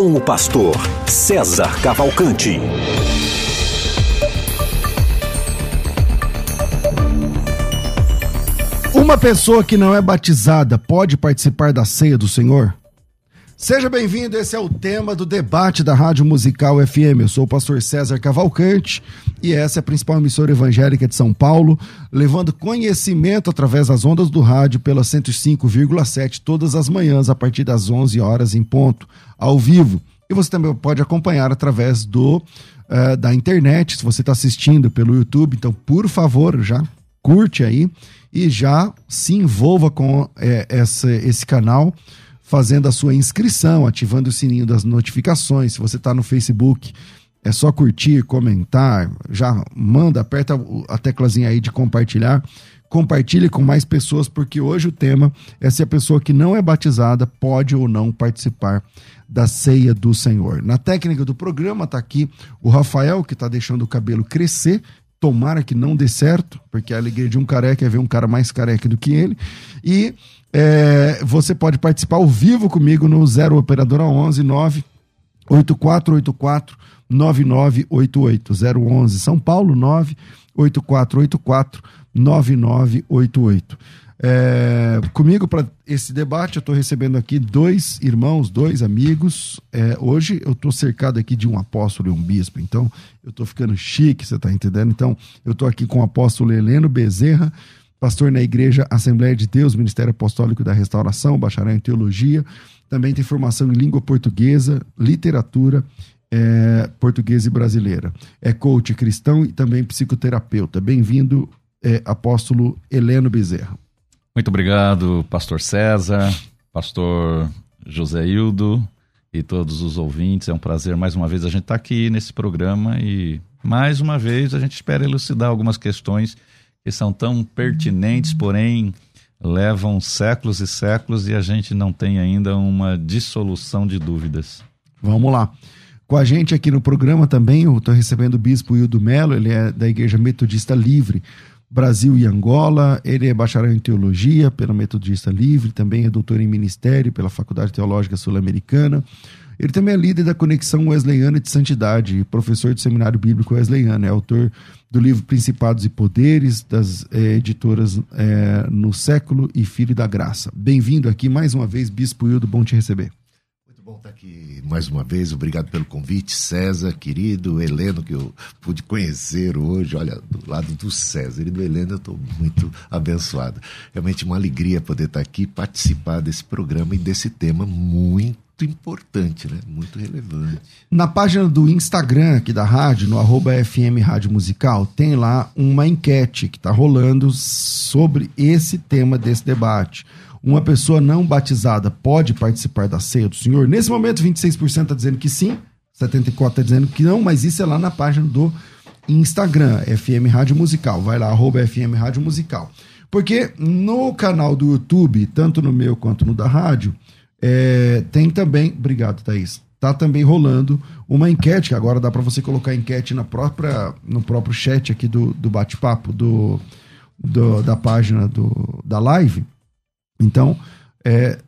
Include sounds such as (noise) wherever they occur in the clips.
com o pastor César Cavalcante. Uma pessoa que não é batizada pode participar da ceia do Senhor? Seja bem-vindo, esse é o tema do debate da Rádio Musical FM. Eu sou o pastor César Cavalcante e essa é a principal emissora evangélica de São Paulo, levando conhecimento através das ondas do rádio pela 105,7 todas as manhãs a partir das 11 horas em ponto, ao vivo. E você também pode acompanhar através do uh, da internet, se você está assistindo pelo YouTube. Então, por favor, já curte aí e já se envolva com é, essa, esse canal fazendo a sua inscrição, ativando o sininho das notificações. Se você está no Facebook, é só curtir, comentar, já manda, aperta a teclazinha aí de compartilhar. Compartilhe com mais pessoas, porque hoje o tema é se a pessoa que não é batizada pode ou não participar da ceia do Senhor. Na técnica do programa está aqui o Rafael, que está deixando o cabelo crescer. Tomara que não dê certo, porque a alegria de um careca é ver um cara mais careca do que ele. E é, você pode participar ao vivo comigo no 0 Operadora 11 9 8484 9988 011 São Paulo 9 8484 9988. É, comigo para esse debate eu estou recebendo aqui dois irmãos, dois amigos. É, hoje eu estou cercado aqui de um apóstolo e um bispo, então eu estou ficando chique, você está entendendo? Então eu estou aqui com o apóstolo Heleno Bezerra, pastor na Igreja Assembleia de Deus, Ministério Apostólico da Restauração, bacharel em Teologia, também tem formação em língua portuguesa, literatura é, portuguesa e brasileira. É coach cristão e também psicoterapeuta. Bem-vindo, é, apóstolo Heleno Bezerra. Muito obrigado, pastor César, pastor José Hildo e todos os ouvintes. É um prazer mais uma vez a gente estar tá aqui nesse programa e mais uma vez a gente espera elucidar algumas questões que são tão pertinentes, porém levam séculos e séculos e a gente não tem ainda uma dissolução de dúvidas. Vamos lá. Com a gente aqui no programa também, eu estou recebendo o bispo Hildo Melo, ele é da Igreja Metodista Livre, Brasil e Angola. Ele é bacharel em teologia pela Metodista Livre, também é doutor em ministério pela Faculdade Teológica Sul-Americana. Ele também é líder da Conexão Wesleyana de Santidade professor do Seminário Bíblico Wesleyano. É autor do livro Principados e Poderes, das é, editoras é, No Século e Filho da Graça. Bem-vindo aqui mais uma vez, Bispo Hildo, bom te receber. Muito bom estar aqui mais uma vez, obrigado pelo convite, César, querido, Heleno, que eu pude conhecer hoje, olha, do lado do César e do Heleno eu estou muito abençoado. Realmente uma alegria poder estar aqui, participar desse programa e desse tema muito muito importante, né? Muito relevante. Na página do Instagram aqui da rádio, no arroba FM Rádio Musical, tem lá uma enquete que está rolando sobre esse tema desse debate. Uma pessoa não batizada pode participar da ceia do Senhor? Nesse momento, 26% está dizendo que sim, 74% está dizendo que não, mas isso é lá na página do Instagram, FM Rádio Musical. Vai lá, arroba FM Rádio Musical. Porque no canal do YouTube, tanto no meu quanto no da rádio, é, tem também, obrigado, Thaís. Tá também rolando uma enquete, que agora dá para você colocar enquete na própria, no próprio chat aqui do, do bate-papo do, do, da página do, da live. Então, é,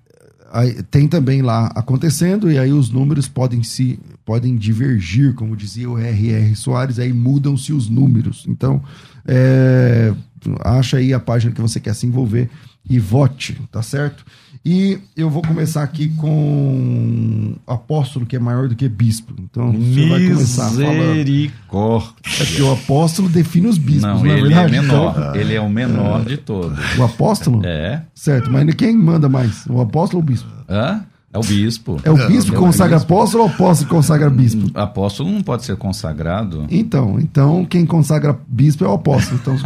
aí, tem também lá acontecendo, e aí os números podem se podem divergir, como dizia o R.R. Soares, aí mudam-se os números. Então, é, acha aí a página que você quer se envolver e vote, tá certo? E eu vou começar aqui com apóstolo, que é maior do que bispo. Então, você vai começar Misericórdia. É que o apóstolo define os bispos, não, não é ele verdade? é menor. Então, ele é o menor é... de todos. O apóstolo? É. Certo, mas quem manda mais? O apóstolo ou o bispo? Hã? É o bispo. É o bispo que consagra bispo. apóstolo ou o apóstolo que consagra bispo? Apóstolo não pode ser consagrado. Então, então quem consagra bispo é o apóstolo. Então, o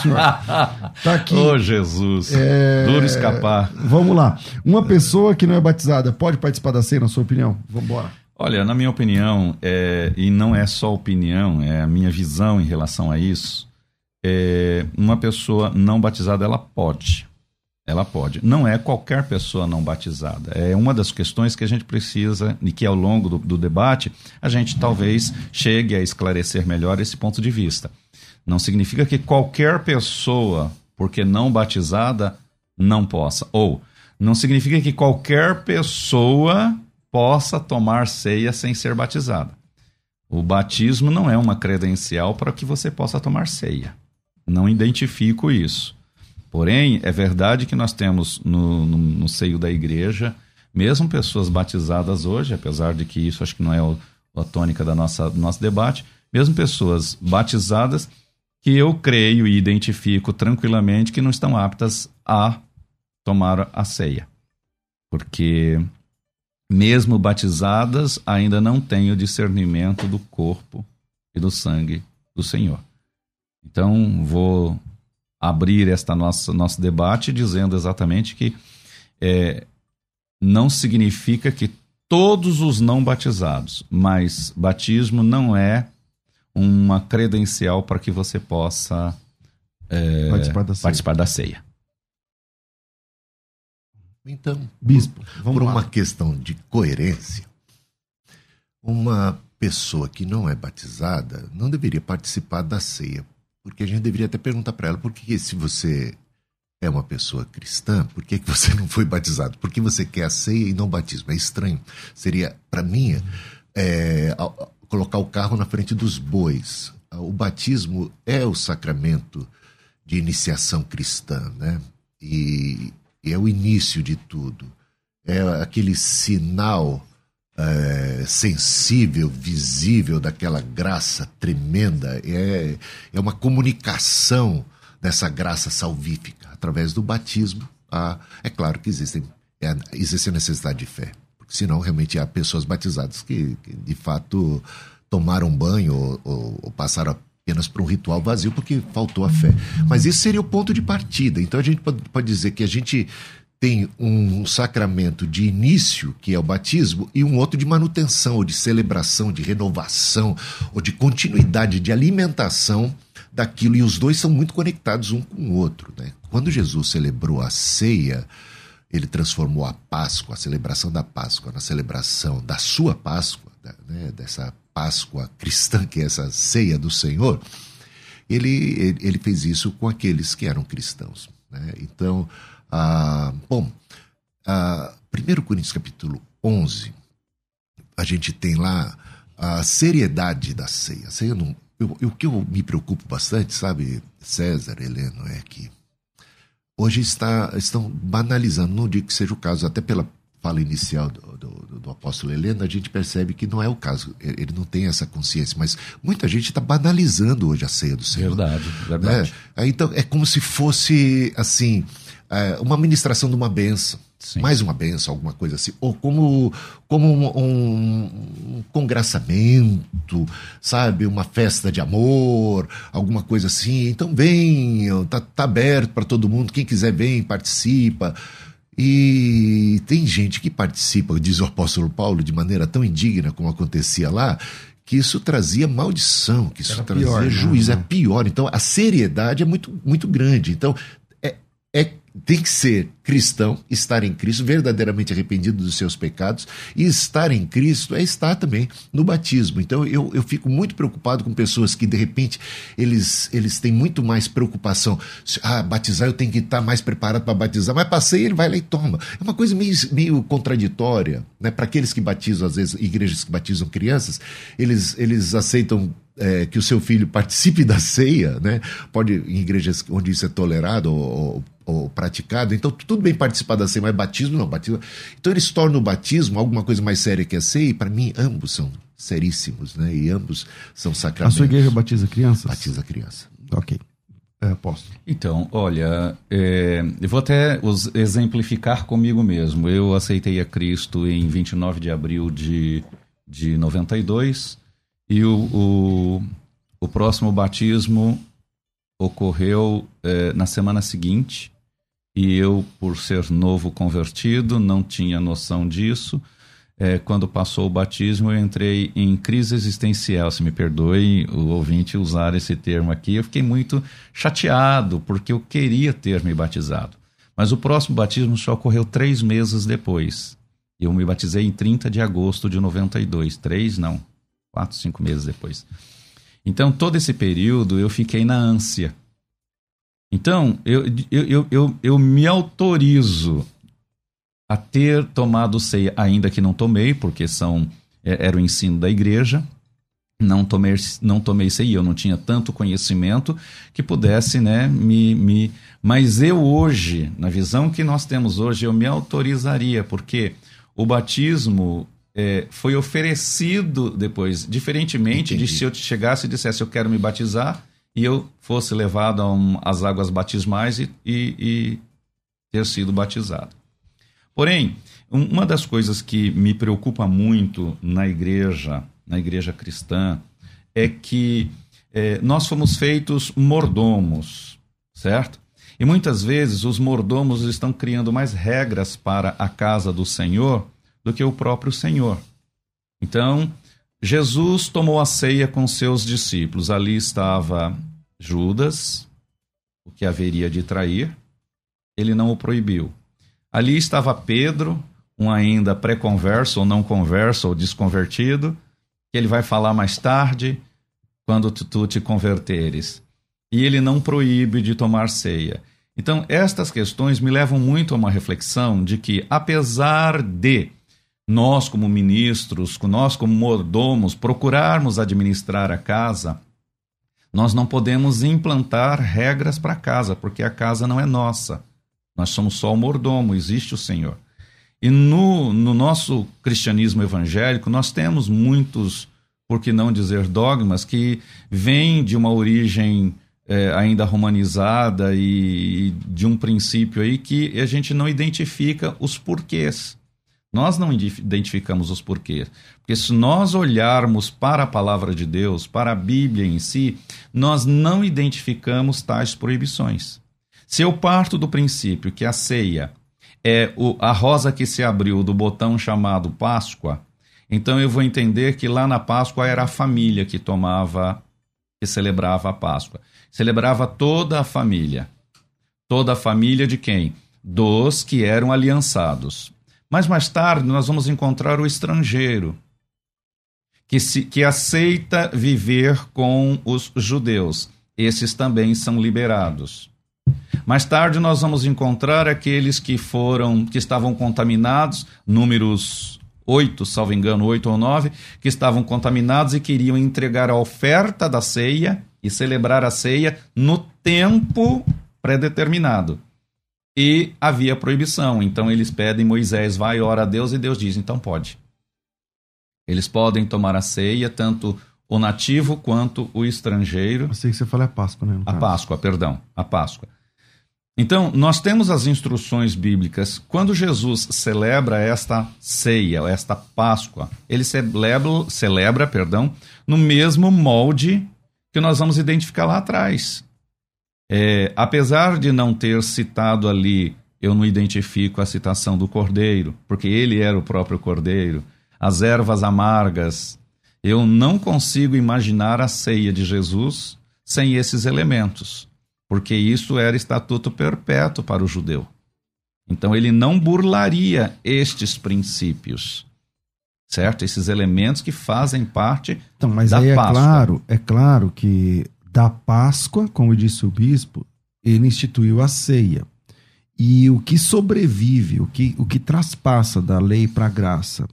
senhor. (laughs) Tá aqui. Oh, Jesus. É... Duro escapar. Vamos lá. Uma pessoa que não é batizada pode participar da ceia, na sua opinião? Vamos embora. Olha, na minha opinião, é, e não é só opinião, é a minha visão em relação a isso, é, uma pessoa não batizada, ela pode. Ela pode. Não é qualquer pessoa não batizada. É uma das questões que a gente precisa e que ao longo do, do debate a gente talvez chegue a esclarecer melhor esse ponto de vista. Não significa que qualquer pessoa, porque não batizada, não possa. Ou não significa que qualquer pessoa possa tomar ceia sem ser batizada. O batismo não é uma credencial para que você possa tomar ceia. Não identifico isso. Porém, é verdade que nós temos no, no, no seio da igreja, mesmo pessoas batizadas hoje, apesar de que isso acho que não é o, a tônica da nossa, do nosso debate, mesmo pessoas batizadas que eu creio e identifico tranquilamente que não estão aptas a tomar a ceia. Porque, mesmo batizadas, ainda não têm o discernimento do corpo e do sangue do Senhor. Então, vou abrir esta nossa nosso debate dizendo exatamente que é, não significa que todos os não batizados, mas batismo não é uma credencial para que você possa é, participar, da participar, da ceia. Então, bispo, por lá. uma questão de coerência, uma pessoa que não é batizada não deveria participar da ceia, porque a gente deveria até perguntar para ela por que se você é uma pessoa cristã, por que, que você (laughs) não foi batizado? Por que você quer a ceia e não batismo? É estranho. Seria, para mim, é, colocar o carro na frente dos bois. O batismo é o sacramento de iniciação cristã, né? E, e é o início de tudo. É aquele sinal é, sensível, visível daquela graça tremenda, é, é uma comunicação dessa graça salvífica através do batismo. Ah, é claro que existem, é, existe a necessidade de fé, porque senão realmente há pessoas batizadas que, que de fato tomaram banho ou, ou, ou passaram apenas para um ritual vazio porque faltou a fé. Mas esse seria o ponto de partida. Então a gente pode, pode dizer que a gente tem um sacramento de início, que é o batismo, e um outro de manutenção, ou de celebração, de renovação, ou de continuidade, de alimentação daquilo. E os dois são muito conectados um com o outro. Né? Quando Jesus celebrou a ceia, ele transformou a Páscoa, a celebração da Páscoa, na celebração da sua Páscoa, né? dessa Páscoa cristã, que é essa ceia do Senhor. Ele, ele fez isso com aqueles que eram cristãos. Né? Então, ah, bom, ah, 1 Coríntios capítulo 11, a gente tem lá a seriedade da ceia. A ceia não, eu, o que eu me preocupo bastante, sabe, César, Heleno, é que hoje está, estão banalizando, não digo que seja o caso, até pela fala inicial do, do, do, apóstolo Helena, a gente percebe que não é o caso. Ele não tem essa consciência, mas muita gente está banalizando hoje a ceia do Senhor. Verdade, verdade. Né? Então é como se fosse assim é, uma ministração de uma benção. Sim. Mais uma benção, alguma coisa assim. Ou como, como um, um, um congraçamento, sabe? Uma festa de amor, alguma coisa assim. Então venham, tá, tá aberto para todo mundo. Quem quiser vem, participa. E tem gente que participa, diz o apóstolo Paulo, de maneira tão indigna como acontecia lá, que isso trazia maldição, que isso Era trazia pior, né? juízo, né? é pior. Então a seriedade é muito, muito grande. Então é, é tem que ser cristão, estar em Cristo, verdadeiramente arrependido dos seus pecados, e estar em Cristo é estar também no batismo. Então eu, eu fico muito preocupado com pessoas que, de repente, eles, eles têm muito mais preocupação. Ah, batizar eu tenho que estar mais preparado para batizar, mas passei, ele vai lá e toma. É uma coisa meio, meio contraditória, né? Para aqueles que batizam, às vezes, igrejas que batizam crianças, eles, eles aceitam é, que o seu filho participe da ceia, né? Pode, em igrejas onde isso é tolerado ou, ou, ou praticado, então tudo bem participar da ceia, mas batismo não, batismo. Então eles tornam o batismo alguma coisa mais séria que a ceia, e para mim ambos são seríssimos, né? E ambos são sacramentos. A sua igreja batiza crianças? Batiza criança. Ok. É, posso. Então, olha, é, eu vou até os, exemplificar comigo mesmo. Eu aceitei a Cristo em 29 de abril de, de 92 e o, o, o próximo batismo ocorreu é, na semana seguinte. E eu, por ser novo convertido, não tinha noção disso. é, quando passou o batismo, eu entrei em crise existencial. Se me perdoe o ouvinte usar esse termo aqui, eu fiquei muito chateado, porque eu queria ter me batizado. Mas o próximo batismo só ocorreu três meses depois. Eu me batizei em 30 de agosto de 92. Três, não. Quatro, cinco meses depois. Então, todo esse período eu fiquei na ânsia. Então, eu, eu, eu, eu, me autorizo a ter tomado ceia, ainda que não tomei, porque são é, era o ensino da igreja. Não tomei, não tomei ceia, eu não tinha tanto conhecimento que pudesse, né, me, me. Mas eu hoje, na visão que nós temos hoje, eu me autorizaria, porque o batismo é, foi oferecido depois, diferentemente Entendi. de se eu chegasse e dissesse eu quero me batizar e eu fosse levado às águas batismais e, e, e ter sido batizado. Porém, uma das coisas que me preocupa muito na igreja, na igreja cristã, é que é, nós fomos feitos mordomos, certo? E muitas vezes os mordomos estão criando mais regras para a casa do Senhor do que o próprio Senhor. Então, Jesus tomou a ceia com seus discípulos. Ali estava Judas, o que haveria de trair. Ele não o proibiu. Ali estava Pedro, um ainda pré-converso, ou não converso, ou desconvertido, que ele vai falar mais tarde, quando tu, te converteres. E ele não proíbe de tomar ceia. Então, estas questões me levam muito a uma reflexão de que, apesar de nós, como ministros, nós, como mordomos, procurarmos administrar a casa, nós não podemos implantar regras para casa, porque a casa não é nossa. Nós somos só o mordomo, existe o Senhor. E no, no nosso cristianismo evangélico, nós temos muitos, por que não dizer dogmas, que vêm de uma origem é, ainda romanizada e de um princípio aí que a gente não identifica os porquês. Nós não identificamos os porquês. Porque se nós olharmos para a palavra de Deus, para a Bíblia em si, nós não identificamos tais proibições. Se eu parto do princípio que a ceia é o, a rosa que se abriu do botão chamado Páscoa, então eu vou entender que lá na Páscoa era a família que tomava, que celebrava a Páscoa. Celebrava toda a família. Toda a família de quem? Dos que eram aliançados. Mas mais tarde nós vamos encontrar o estrangeiro, que, se, que aceita viver com os judeus. Esses também são liberados. Mais tarde nós vamos encontrar aqueles que foram, que estavam contaminados, números oito, salvo engano, oito ou nove, que estavam contaminados e queriam entregar a oferta da ceia e celebrar a ceia no tempo predeterminado e havia proibição. Então eles pedem Moisés, vai, ora a Deus, e Deus diz, então pode. Eles podem tomar a ceia, tanto o nativo quanto o estrangeiro. Eu sei que você fala a Páscoa, né? A Páscoa, perdão, a Páscoa. Então, nós temos as instruções bíblicas. Quando Jesus celebra esta ceia, esta Páscoa, ele celebra, celebra perdão, no mesmo molde que nós vamos identificar lá atrás. É, apesar de não ter citado ali, eu não identifico a citação do cordeiro, porque ele era o próprio cordeiro, as ervas amargas. Eu não consigo imaginar a ceia de Jesus sem esses elementos, porque isso era estatuto perpétuo para o judeu. Então ele não burlaria estes princípios, certo? Esses elementos que fazem parte então, mas da aí é Páscoa. claro, é claro que da Páscoa, como disse o bispo, ele instituiu a ceia. E o que sobrevive, o que, o que traspassa da lei para a graça,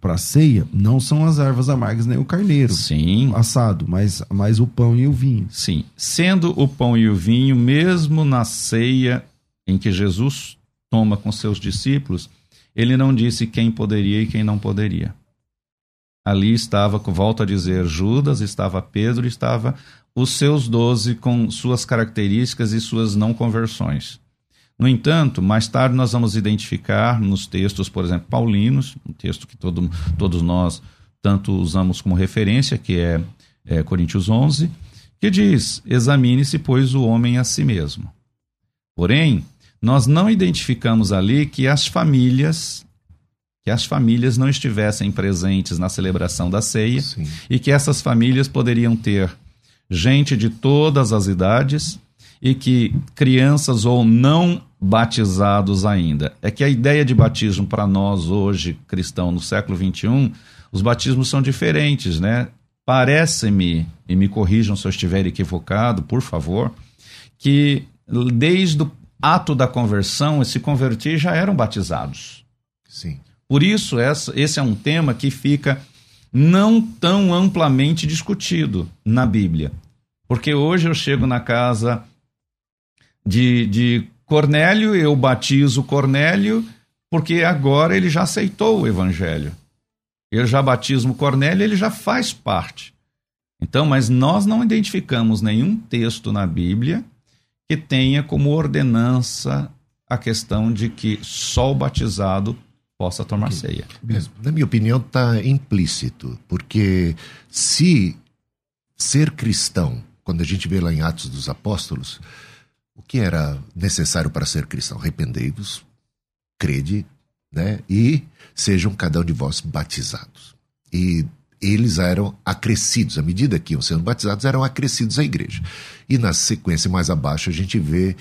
para a ceia, não são as ervas amargas nem o carneiro Sim. assado, mas, mas o pão e o vinho. Sim. Sendo o pão e o vinho, mesmo na ceia em que Jesus toma com seus discípulos, ele não disse quem poderia e quem não poderia. Ali estava, volto a dizer, Judas, estava Pedro, estava os seus doze com suas características e suas não conversões. No entanto, mais tarde nós vamos identificar nos textos, por exemplo, paulinos, um texto que todo, todos nós tanto usamos como referência, que é, é Coríntios 11, que diz: Examine-se, pois, o homem a si mesmo. Porém, nós não identificamos ali que as famílias que as famílias não estivessem presentes na celebração da ceia Sim. e que essas famílias poderiam ter gente de todas as idades e que crianças ou não batizados ainda. É que a ideia de batismo para nós hoje, cristão, no século XXI, os batismos são diferentes, né? Parece-me, e me corrijam se eu estiver equivocado, por favor, que desde o ato da conversão, se converter já eram batizados. Sim. Por isso, essa, esse é um tema que fica não tão amplamente discutido na Bíblia. Porque hoje eu chego na casa de, de Cornélio, eu batizo Cornélio, porque agora ele já aceitou o Evangelho. Eu já batismo Cornélio, ele já faz parte. Então, mas nós não identificamos nenhum texto na Bíblia que tenha como ordenança a questão de que só o batizado possa tomar ceia. É, na minha opinião, está implícito, porque se ser cristão, quando a gente vê lá em Atos dos Apóstolos, o que era necessário para ser cristão? Arrependei-vos, crede, né? E sejam cada um de vós batizados. E eles eram acrescidos, à medida que iam sendo batizados, eram acrescidos à igreja. E na sequência mais abaixo a gente vê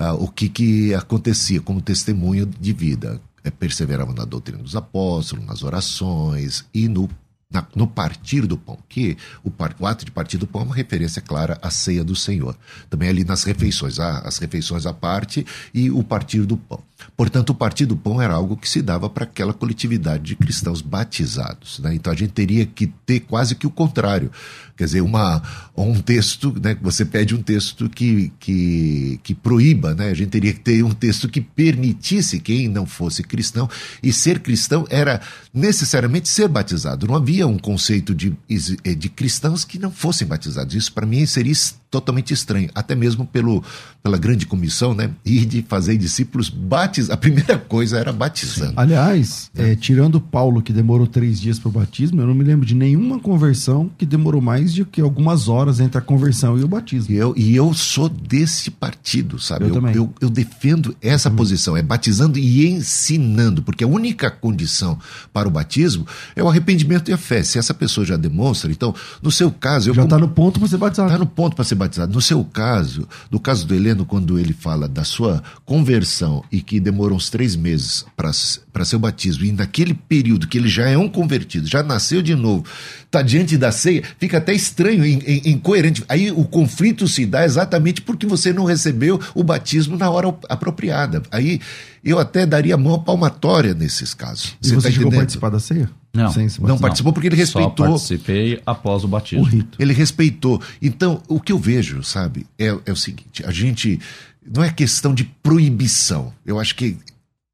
uh, o que, que acontecia como testemunho de vida. É, perseveravam na doutrina dos apóstolos, nas orações e no na, no partir do pão, que o, o, ato de partir do pão é uma referência clara à ceia do Senhor. Também ali nas refeições, as refeições à parte e o partir do pão. Portanto, o partir do pão era algo que se dava para aquela coletividade de cristãos batizados. Né? Então a gente teria que ter quase que o contrário. Quer dizer, uma, um texto, né? você pede um texto que, que, que proíba, né? a gente teria que ter um texto que permitisse quem não fosse cristão. E ser cristão era necessariamente ser batizado. Não havia um conceito de, de cristãos que não fossem batizados. Isso para mim seria totalmente estranho, até mesmo pelo, pela grande comissão, né? E de fazer discípulos batizados. A primeira coisa era batizando. Aliás, é. É, tirando Paulo, que demorou três dias para o batismo, eu não me lembro de nenhuma conversão que demorou mais de que algumas horas entre a conversão e o batismo. E eu, e eu sou desse partido, sabe? Eu, eu também. Eu, eu defendo essa hum. posição, é batizando e ensinando, porque a única condição para o batismo é o arrependimento e a fé. Se essa pessoa já demonstra, então, no seu caso... Eu já está como... no ponto para ser batizado. Está no ponto para ser batizado. No seu caso, no caso do Heleno, quando ele fala da sua conversão e que demorou uns três meses para seu batismo, e naquele período que ele já é um convertido, já nasceu de novo, está diante da ceia, fica até estranho, incoerente. Aí o conflito se dá exatamente porque você não recebeu o batismo na hora apropriada. Aí eu até daria mão palmatória nesses casos. E você, você tá chegou a participar da ceia? Não, não participou porque ele respeitou. Só participei após o batismo. O rito. Ele respeitou. Então, o que eu vejo, sabe, é, é o seguinte: a gente. Não é questão de proibição. Eu acho que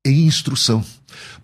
é instrução.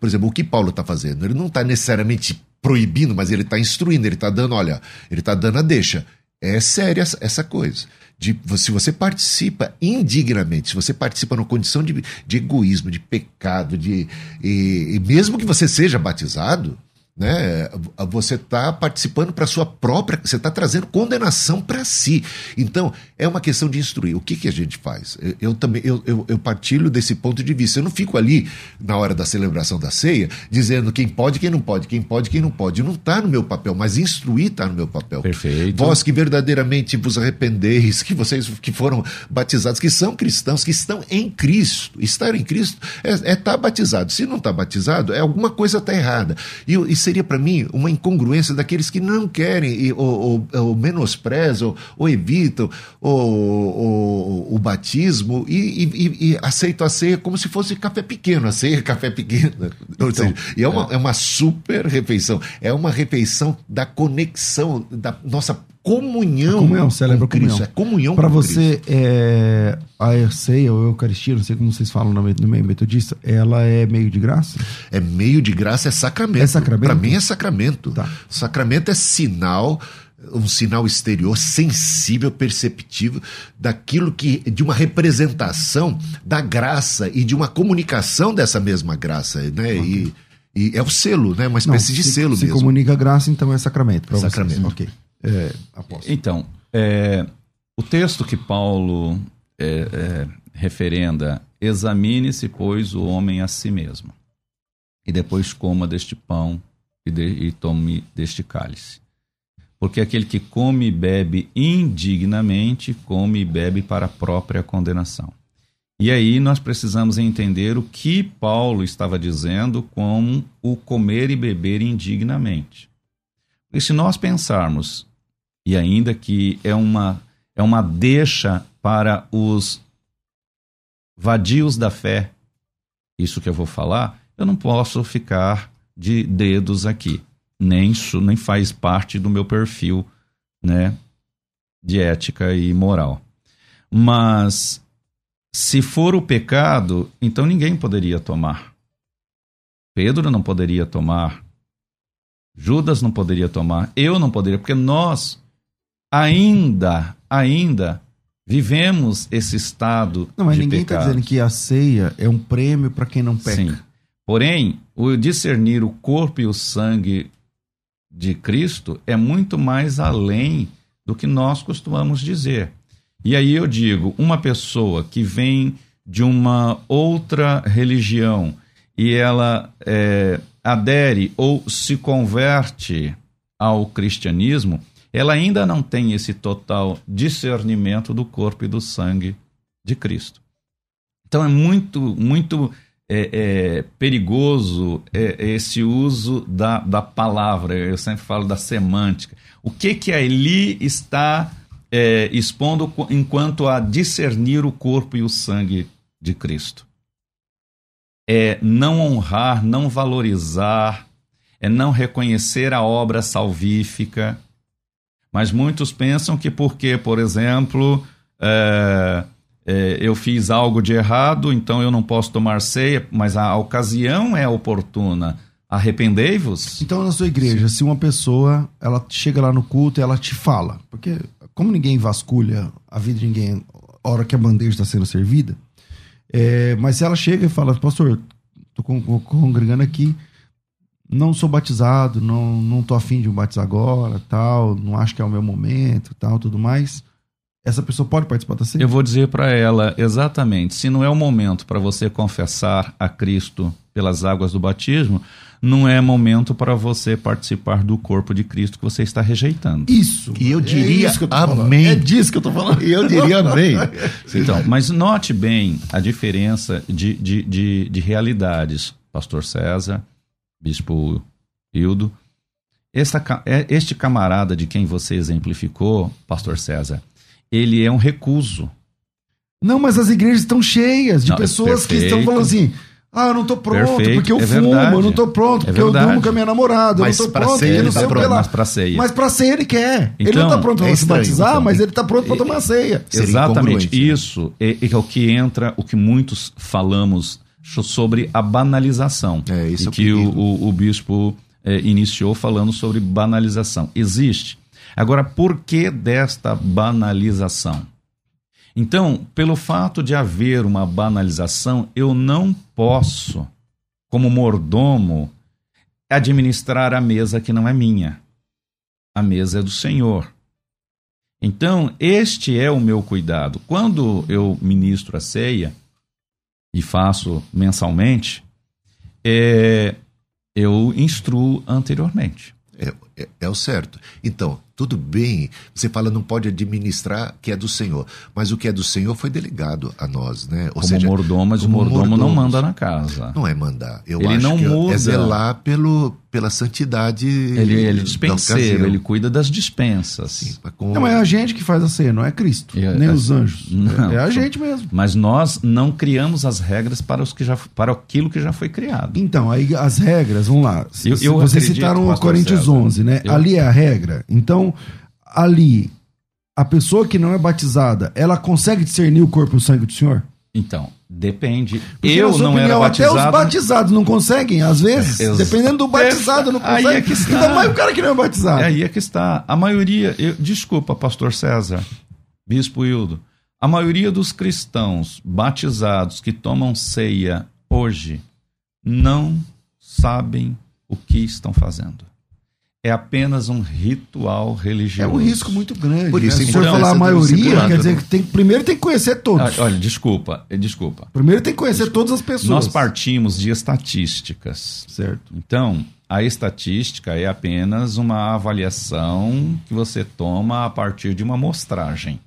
Por exemplo, o que Paulo está fazendo? Ele não está necessariamente proibindo, mas ele está instruindo, ele está dando, olha, ele está dando a deixa. É séria essa coisa. De, se você participa indignamente, se você participa numa condição de, de egoísmo, de pecado, de, e, e mesmo que você seja batizado, né? Você está participando para sua própria, você está trazendo condenação para si. Então é uma questão de instruir. O que, que a gente faz? Eu, eu também eu, eu, eu, partilho desse ponto de vista. Eu não fico ali na hora da celebração da ceia dizendo quem pode, quem não pode, quem pode, quem não pode. Não está no meu papel, mas instruir está no meu papel. Perfeito. Vós que verdadeiramente vos arrependeis, que vocês que foram batizados, que são cristãos, que estão em Cristo. Estar em Cristo é estar é tá batizado. Se não está batizado, é alguma coisa está errada. E, e seria para mim uma incongruência daqueles que não querem, ou, ou, ou menosprezam, ou evitam o, batismo e, e, e, aceitam a ceia como se fosse café pequeno. A ceia é café pequeno. (laughs) Então, seja, e é uma, é. é uma super refeição. É uma refeição da conexão, da nossa comunhão. A comunhão, celebra com comunhão. É comunhão Para você, é, a ceia ou a Eucaristia, não sei como vocês falam no meio, no meio metodista, ela é meio de graça? É meio de graça, é sacramento. É sacramento? Para mim é sacramento. Tá. Sacramento é sinal um sinal exterior sensível, perceptível daquilo que de uma representação da graça e de uma comunicação dessa mesma graça, né? Okay. E, e, é o selo, né? Uma espécie Não, de se, selo se mesmo. Se comunica graça, então é sacramento. É sacramento. Vocês. Ok. É, então, é, o texto que Paulo é, é, referenda, examine-se, pois, o homem a si mesmo. e depois coma deste pão e, de, e tome deste cálice. Porque aquele que come e bebe indignamente, come e bebe para a própria condenação. E aí nós precisamos entender o que Paulo estava dizendo com o comer e beber indignamente. E se nós pensarmos, e ainda que é uma, é uma deixa para os vadios da fé, isso que eu vou falar, eu não posso ficar de dedos aqui. Nem, nem faz parte do meu perfil né, de ética e moral. Mas se for o pecado, então ninguém poderia tomar. Pedro não poderia tomar. Judas não poderia tomar, eu não poderia, porque nós ainda, ainda vivemos esse estado Não, mas de ninguém está dizendo que a ceia é um prêmio para quem não peca. Sim. Porém, o discernir o corpo e o sangue de Cristo é muito mais além do que nós costumamos dizer. E aí eu digo, uma pessoa que vem de uma outra religião e ela é, adere ou se converte ao cristianismo, ela ainda não tem esse total discernimento do corpo e do sangue de Cristo. Então é muito, muito é, é, perigoso é, esse uso da, da palavra. Eu sempre falo da semântica. O que que a Eli está é, expondo enquanto a discernir o corpo e o sangue de Cristo? é não honrar, não valorizar, é não reconhecer a obra salvífica. Mas muitos pensam que porque, por exemplo, é, é, eu fiz algo de errado, então eu não posso tomar ceia, mas a ocasião é oportuna. Arrependei-vos. Então, na sua igreja, Sim. se uma pessoa ela chega lá no culto e ela te fala, porque como ninguém vasculha a vida de ninguém a hora que a bandeja está sendo servida, é, mas se ela chega e fala, pastor, tô congregando aqui, não sou batizado, não, não tô afim de me batizar agora, tal, não acho que é o meu momento, tal, tudo mais. Essa pessoa pode participar da ceia? Eu vou dizer para ela exatamente, se não é o momento para você confessar a Cristo pelas águas do batismo, não é momento para você participar do corpo de Cristo que você está rejeitando. Isso. E eu diria é amém. É disso que eu estou (laughs) falando. E eu diria amém. (laughs) então, mas note bem a diferença de, de, de, de realidades. Pastor César, Bispo Hildo, esta, é, este camarada de quem você exemplificou, Pastor César, ele é um recuso. Não, mas as igrejas estão cheias de não, pessoas perfeito. que estão falando assim ah, eu não tô pronto, Perfeito, porque eu é fumo, verdade. eu não tô pronto, é porque eu durmo com a minha namorada, mas eu não tô pronto, ceia, ele não tá sei pronto, Mas pra ceia. Mas pra ceia ele quer. Então, ele não tá então, pronto pra é se batizar, então, mas ele tá pronto pra tomar ceia. Exatamente. Né? Isso é, é, o que entra, o que muitos falamos sobre a banalização. É, isso e é que o, o, o, bispo é, iniciou falando sobre banalização. Existe. Agora, por que desta banalização? Então, pelo fato de haver uma banalização, eu não posso, como mordomo, administrar a mesa que não é minha. A mesa é do Senhor. Então, este é o meu cuidado. Quando eu ministro a ceia, e faço mensalmente, é, eu instruo anteriormente. É, é, é, o certo. Então, tudo bem, você fala não pode administrar que é do Senhor, mas o que é do Senhor foi delegado a nós, né? Ou como seja, mordomo, mas o mordomo não manda na casa. Não é mandar. Eu ele acho não que é muda. é zelar pelo, pela santidade. Ele, ele é dispenseiro, ele cuida das dispensas. Sim, com... Não, é a gente que faz a ceia, não é Cristo, é, nem é, os anjos. Não, é a gente mesmo. Mas nós não criamos as regras para, os que já, para aquilo que já foi criado. Então, aí as regras, vamos lá. Eu, eu Vocês citaram o Coríntios César, 11, né? Eu... Ali é a regra. Então, ali, a pessoa que não é batizada, ela consegue discernir o corpo e o sangue do Senhor? Então, depende. Porque, eu não opinião, era batizado. Até os batizados não conseguem, às vezes. É, dependendo do batizado, não consegue. Aí é que está. Ainda mais o cara que não é batizado. É aí é que está. A maioria. Eu, desculpa, pastor César, bispo Hildo. A maioria dos cristãos batizados que tomam ceia hoje não sabem o que estão fazendo. É apenas um ritual É religioso. um risco muito grande. Por isso, né? a Se for falar a maioria, quer dizer né? que tem, primeiro tem que conhecer todos. Ah, Olha, desculpa, eh, desculpa. Primeiro tem que conhecer todas as pessoas. Nós partimos de estatísticas. Certo. Então, a estatística é apenas uma avaliação que você toma a partir de uma amostragem,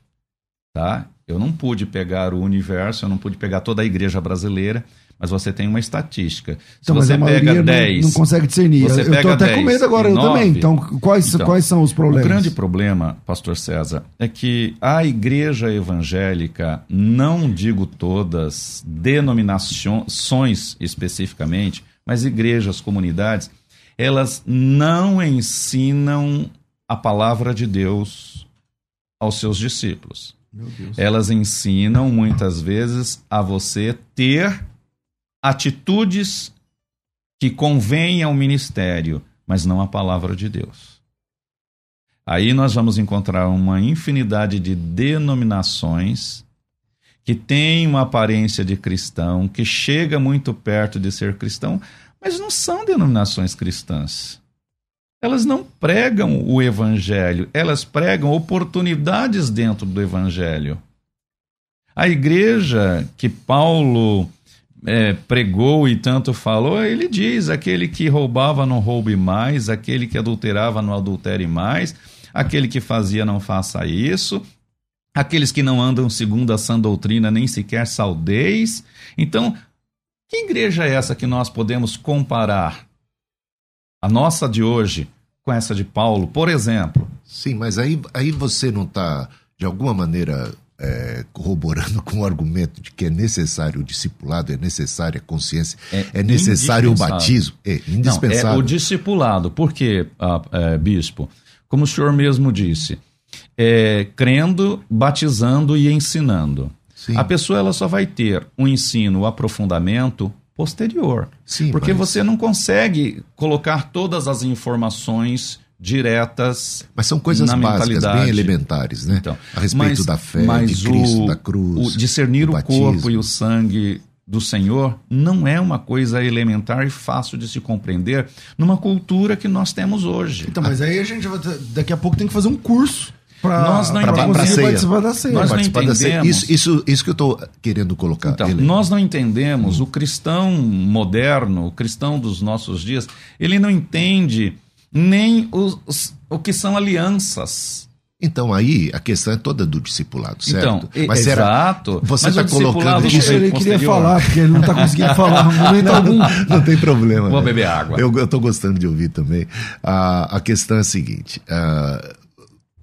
tá? Eu não pude pegar o universo, eu não pude pegar toda a igreja brasileira, mas você tem uma estatística. Se Então, mas você pega não- 10, não, consegue discernir. você eu pega até com 10 medo agora, e eu também. 9. Então, quais, Então, quais são os problemas? O grande problema, pastor César, é que a igreja evangélica, não digo todas, denominações especificamente, mas igrejas, comunidades, elas não ensinam a palavra de Deus aos seus discípulos. Meu Deus. Elas ensinam muitas vezes a você ter atitudes que convêm ao ministério, mas não a palavra de Deus. Aí nós vamos encontrar uma infinidade de denominações que têm uma aparência de cristão, que chega muito perto de ser cristão, mas não são denominações cristãs. Elas não pregam o evangelho, elas pregam oportunidades dentro do evangelho. A igreja que Paulo é, pregou e tanto falou, ele diz: aquele que roubava não roube mais, aquele que adulterava não adultere mais, aquele que fazia não faça isso, aqueles que não andam segundo a sã doutrina nem sequer saudeis. Então, que igreja é essa que nós podemos comparar a nossa de hoje com essa de Paulo, por exemplo? Sim, mas aí, aí você não está, de alguma maneira, é, corroborando (laughs) com o argumento de que é necessário o discipulado, é necessária a consciência, É é, necessário o batismo. É indispensável. Não, é o discipulado. Por quê, ah, é, bispo? Como o senhor mesmo disse, é, crendo, batizando e ensinando. Sim. A pessoa ela só vai ter um ensino, o aprofundamento posterior. Sim, porque mas- você não consegue colocar todas as informações diretas Mas são coisas na básicas, bem elementares, né? Então, a respeito mas- da fé, de Cristo, o- da cruz. O discernir o batismo. corpo e o sangue do Senhor não é uma coisa elementar e fácil de se compreender numa cultura que nós temos hoje. Então, mas aí a gente vai daqui a pouco tem que fazer um curso para Nós não pra conseguir Pra ceia. participar da ceia. Nós não Participar entendemos. Isso, isso, isso que eu estou querendo colocar. Então, Helena. nós não entendemos, o cristão moderno, o cristão dos nossos dias, ele não entende nem os, os- o que são alianças. Então, aí a questão é toda do discipulado, certo? Então, e- exato. Você Mas está colocando do Isso ele posterior. queria falar, porque ele não está conseguindo falar momento algum. Não tem problema. Vou né? beber água. Eu, tô gostando de ouvir também. Ah, a questão é a seguinte: ah,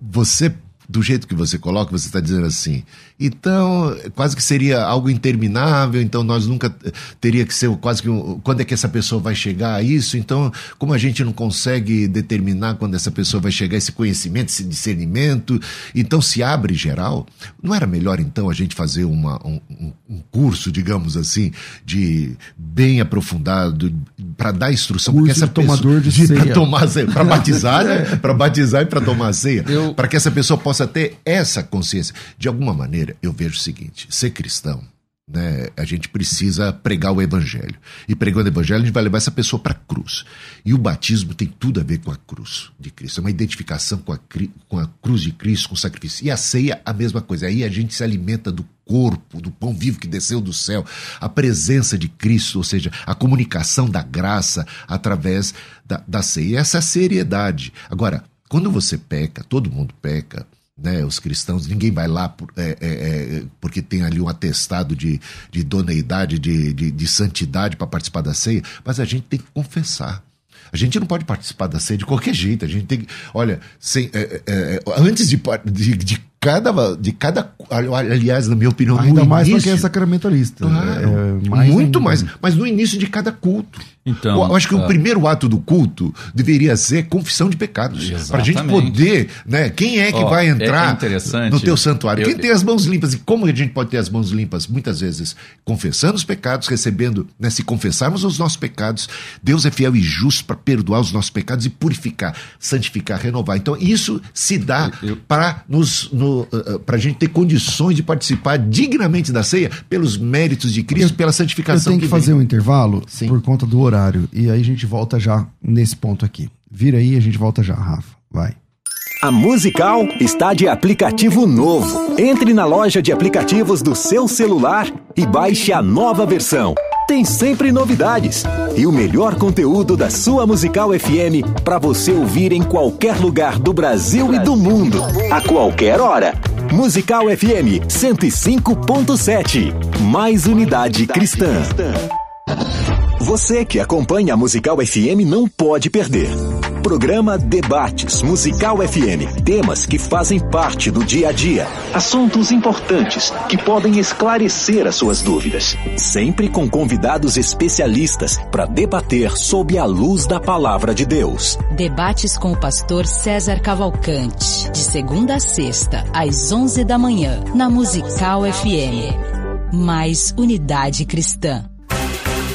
você, do jeito que você coloca, você está dizendo assim, então quase que seria algo interminável, então nós nunca eh, teria que ser quase que um, quando é que essa pessoa vai chegar a isso? Então, como a gente não consegue determinar quando essa pessoa vai chegar a esse conhecimento, esse discernimento, então se abre geral, não era melhor então a gente fazer uma, um, um- curso, digamos assim, de bem aprofundado para dar instrução porque essa de tomador de (laughs) pessoa, ceia. tomar ceia, para batizar, né? (laughs) Para batizar e para tomar ceia, Eu- para que essa pessoa possa ter essa consciência. De alguma maneira, eu vejo o seguinte: ser cristão, né? A gente precisa pregar o evangelho. E pregando o evangelho, a gente vai levar essa pessoa para a cruz. E o batismo tem tudo a ver com a cruz de Cristo. É uma identificação com a, com a cruz de Cristo, com o sacrifício. E a ceia, a mesma coisa. Aí a gente se alimenta do corpo, do pão vivo que desceu do céu, a presença de Cristo, ou seja, a comunicação da graça através da, da ceia. Essa é a seriedade. Agora, quando você peca, todo mundo peca, né, os cristãos, ninguém vai lá por- é, é, é, porque tem ali um atestado de, de idoneidade, de, de, de santidade para participar da ceia, mas a gente tem que confessar. A gente não pode participar da ceia de qualquer jeito. A gente tem que. Olha, sem, é, é, é, antes de, de, de cada. De cada aliás, na minha opinião, Ainda mais início, quem é sacramentalista. Claro, É, mais muito ainda. mais. Mas no início de cada culto. Então, eu acho que o ah, primeiro ato do culto deveria ser confissão de pecados. Para a gente poder, né? Quem é que Ó, vai é- entrar é interessante. no teu santuário? Eu- Quem tem as mãos limpas? E como a gente pode ter as mãos limpas? Muitas vezes confessando os pecados, recebendo, né? Se confessarmos os nossos pecados, Deus é fiel e justo para perdoar os nossos pecados e purificar, santificar, renovar. Então isso se dá Eu- para nos, no, para a gente ter condições de participar dignamente da ceia pelos méritos de Cristo, pela Eu santificação tenho que vem. fazer um intervalo Sim. por conta do horário. E aí a gente volta já nesse ponto aqui. Vira aí, a gente volta já, Rafa. Vai. A Musical está de aplicativo novo. Entre na loja de aplicativos do seu celular e baixe a nova versão. Tem sempre novidades e o melhor conteúdo da sua Musical FM para você ouvir em qualquer lugar do Brasil e do mundo, a qualquer hora. Musical FM 105.7. Mais unidade cristã. Você que acompanha a Musical FM não pode perder. Programa Debates Musical FM. Temas que fazem parte do dia a dia. Assuntos importantes que podem esclarecer as suas dúvidas. Sempre com convidados especialistas para debater sob a luz da palavra de Deus. Debates com o pastor César Cavalcante. De segunda a sexta, às 11 da manhã, na Musical FM. Mais unidade cristã.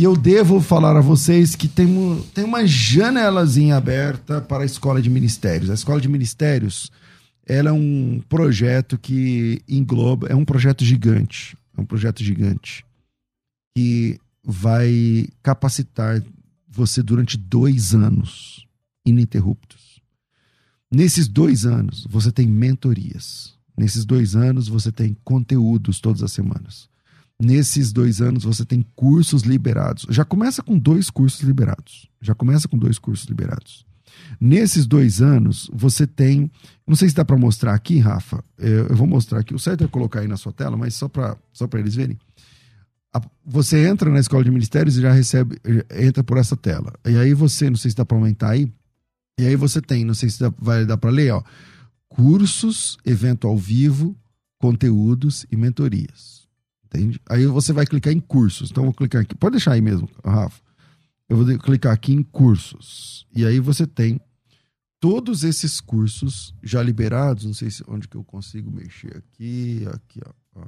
E eu devo falar a vocês que tem, um, tem uma janelazinha aberta para a Escola de Ministérios. A Escola de Ministérios ela é um projeto que engloba, é um projeto gigante, é um projeto gigante que vai capacitar você durante dois anos ininterruptos. Nesses dois anos, você tem mentorias. Nesses dois anos, você tem conteúdos todas as semanas. Nesses dois anos, você tem cursos liberados. Já começa com dois cursos liberados. Já começa com dois cursos liberados. Nesses dois anos, você tem. Não sei se dá para mostrar aqui, Rafa. Eu vou mostrar aqui. O certo é colocar aí na sua tela, mas só para só eles verem. Você entra na escola de ministérios e já recebe, entra por essa tela. E aí você, não sei se dá para aumentar aí. E aí você tem, não sei se dá, vai dar para ler, ó. Cursos, evento ao vivo, conteúdos e mentorias. Entende? Aí você vai clicar em cursos. Então vou clicar aqui. Pode deixar aí mesmo, Rafa. Eu vou clicar aqui em cursos. E aí você tem todos esses cursos já liberados. Não sei se onde que eu consigo mexer aqui, aqui, ó. ó.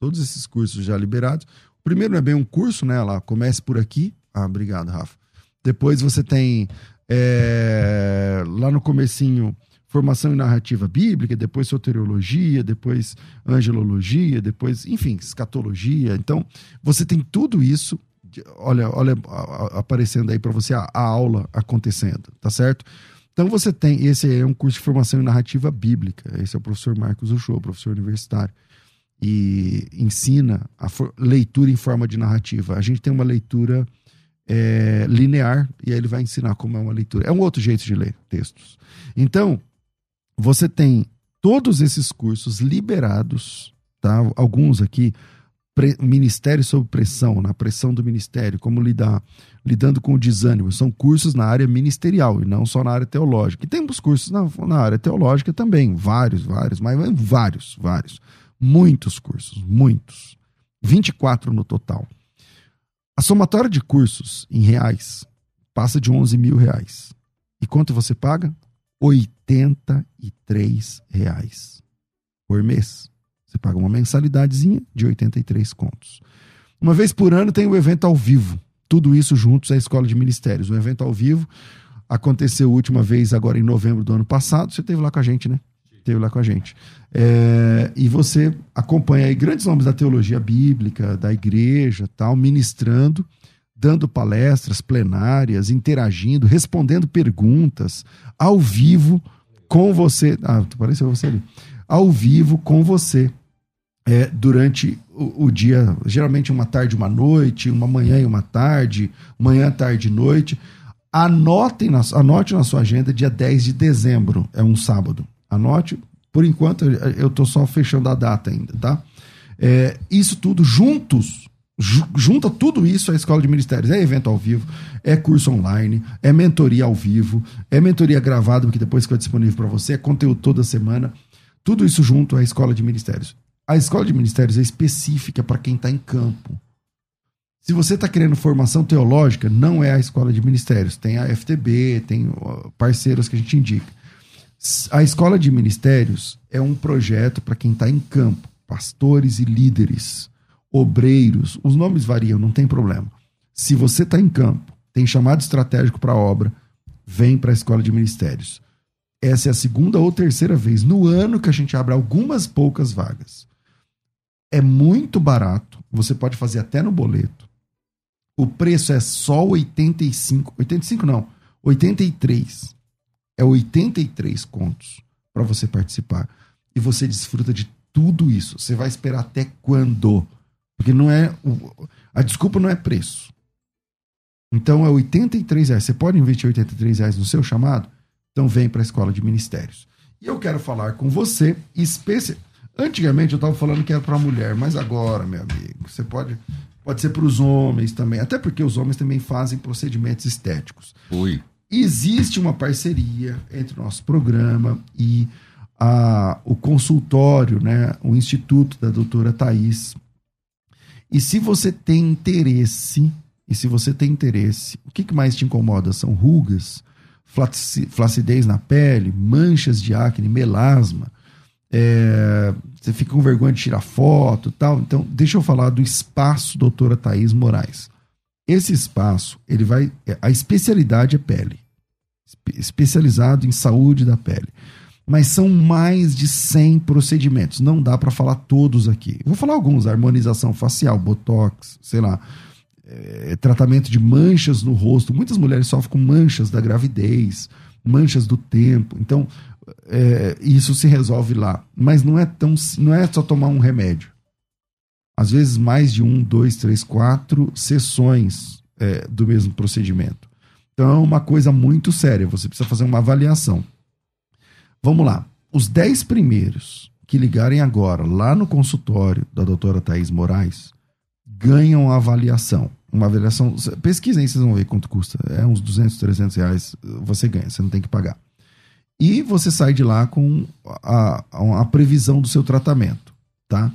Todos esses cursos já liberados. O primeiro não é bem um curso, né? Lá, comece por aqui. Ah, obrigado, Rafa. Depois você tem é, lá no comecinho formação em narrativa bíblica, depois soteriologia, depois angelologia, depois, enfim, escatologia. Então, você tem tudo isso, olha, olha aparecendo aí para você a, a, aula acontecendo, tá certo? Então você tem, esse é um curso de formação em narrativa bíblica, esse é o professor Marcos Uchoa, professor universitário, e ensina a leitura em forma de narrativa. A gente tem uma leitura é, linear, e aí ele vai ensinar como é uma leitura. É um outro jeito de ler textos. Então, você tem todos esses cursos liberados, tá? Alguns aqui, Ministério sob pressão, na pressão do ministério, como lidar, lidando com o desânimo. São cursos na área ministerial e não só na área teológica. E temos cursos na, na área teológica também, vários, vários, mas vários, vários. Muitos cursos, muitos. 24 no total. A somatória de cursos em reais passa de 11 mil reais. E quanto você paga? 83 reais por mês. Você paga uma mensalidadezinha de 83 contos. Uma vez por ano tem o evento ao vivo. Tudo isso juntos à Escola de Ministérios. O evento ao vivo aconteceu a última vez agora em novembro do ano passado. Você esteve lá com a gente, né? Esteve lá com a gente. É, e você acompanha aí grandes nomes da teologia bíblica, da igreja, tal, ministrando dando palestras plenárias, interagindo, respondendo perguntas ao vivo com você. Ah, apareceu você ali. Ao vivo com você. É, durante o, o, dia, geralmente uma tarde, uma noite, uma manhã e uma tarde, manhã, tarde e noite. Anotem na, anote na sua agenda dia 10 de dezembro, é um sábado. Anote, por enquanto eu estou só fechando a data ainda, tá? É, isso tudo juntos junta tudo isso à escola de ministérios. É evento ao vivo, é curso online, é mentoria ao vivo, é mentoria gravada, que depois fica disponível para você, é conteúdo toda semana. Tudo isso junto à escola de ministérios. A escola de ministérios é específica para quem está em campo. Se você está querendo formação teológica, não é a escola de ministérios. Tem a FTB, tem parceiros que a gente indica. A escola de ministérios é um projeto para quem está em campo, pastores e líderes, obreiros, os nomes variam, não tem problema. Se você está em campo, tem chamado estratégico para a obra, vem para a escola de ministérios. Essa é a segunda ou terceira vez no ano que a gente abre algumas poucas vagas. É muito barato, você pode fazer até no boleto. O preço é só 85, 85 não, 83. É 83 contos para você participar. E você desfruta de tudo isso. Você vai esperar até quando? Porque não é. A desculpa não é preço. Então é 83 reais. Você pode investir 83 reais no seu chamado? Então vem para a escola de ministérios. E eu quero falar com você, especial. Antigamente eu estava falando que era para mulher, mas agora, meu amigo, você pode pode ser para os homens também, até porque os homens também fazem procedimentos estéticos. Ui. Existe uma parceria entre o nosso programa e a, o consultório, né, o instituto da doutora Thais. E se você tem interesse, e se você tem interesse, o que, que mais te incomoda? São rugas, flacidez na pele, manchas de acne, melasma. É, você fica com vergonha de tirar foto tal. Então, deixa eu falar do espaço doutora Thais Moraes. Esse espaço, ele vai. É, a especialidade é pele. Especializado em saúde da pele. Mas são mais de 100 procedimentos. Não dá para falar todos aqui. vou falar alguns: harmonização facial, botox, sei lá. É, tratamento de manchas no rosto. Muitas mulheres sofrem com manchas da gravidez, manchas do tempo. Então, é, isso se resolve lá. Mas não é, tão, não é só tomar um remédio às vezes mais de um, dois, três, quatro sessões é, do mesmo procedimento. Então é uma coisa muito séria, você precisa fazer uma avaliação. Vamos lá. Os dez primeiros que ligarem agora lá no consultório da doutora Thais Moraes ganham a avaliação. Uma avaliação. Pesquisem, vocês vão ver quanto custa. É uns 200, 300 reais. Você ganha, você não tem que pagar. E você sai de lá com a, a, a previsão do seu tratamento, tá?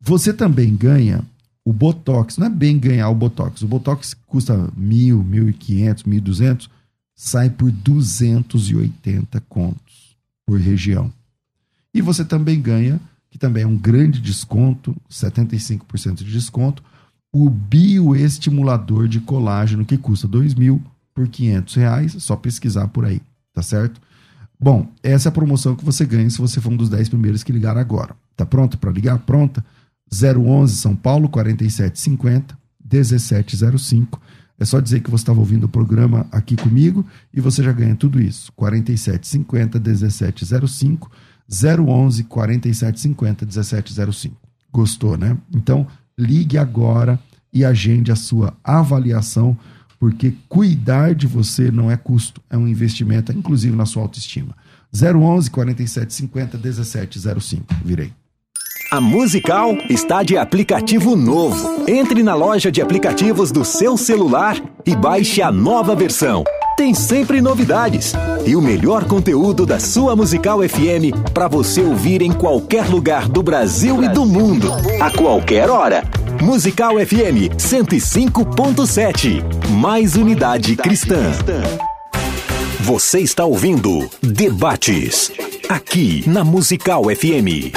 Você também ganha o Botox. Não é bem ganhar o Botox. O Botox custa mil, mil e quinhentos, mil duzentos. Sai por 280 contos por região. E você também ganha, que também é um grande desconto, 75% de desconto, o bioestimulador de colágeno, que custa dois mil por 500 reais. Só pesquisar por aí, tá certo? Bom, essa é a promoção que você ganha se você for um dos 10 primeiros que ligar agora. Tá pronto para ligar? Pronta? 011 São Paulo 4750 1705. É só dizer que você estava ouvindo o programa aqui comigo e você já ganha tudo isso. 4750 1705 011 4750 1705. Gostou, né? Então, ligue agora e agende a sua avaliação, porque cuidar de você não é custo, é um investimento, inclusive na sua autoestima. 011 4750 1705. Virei. A Musical está de aplicativo novo. Entre na loja de aplicativos do seu celular e baixe a nova versão. Tem sempre novidades e o melhor conteúdo da sua Musical FM para você ouvir em qualquer lugar do Brasil e do mundo, a qualquer hora. Musical FM 105.7. Mais unidade cristã. Você está ouvindo Debates aqui na Musical FM.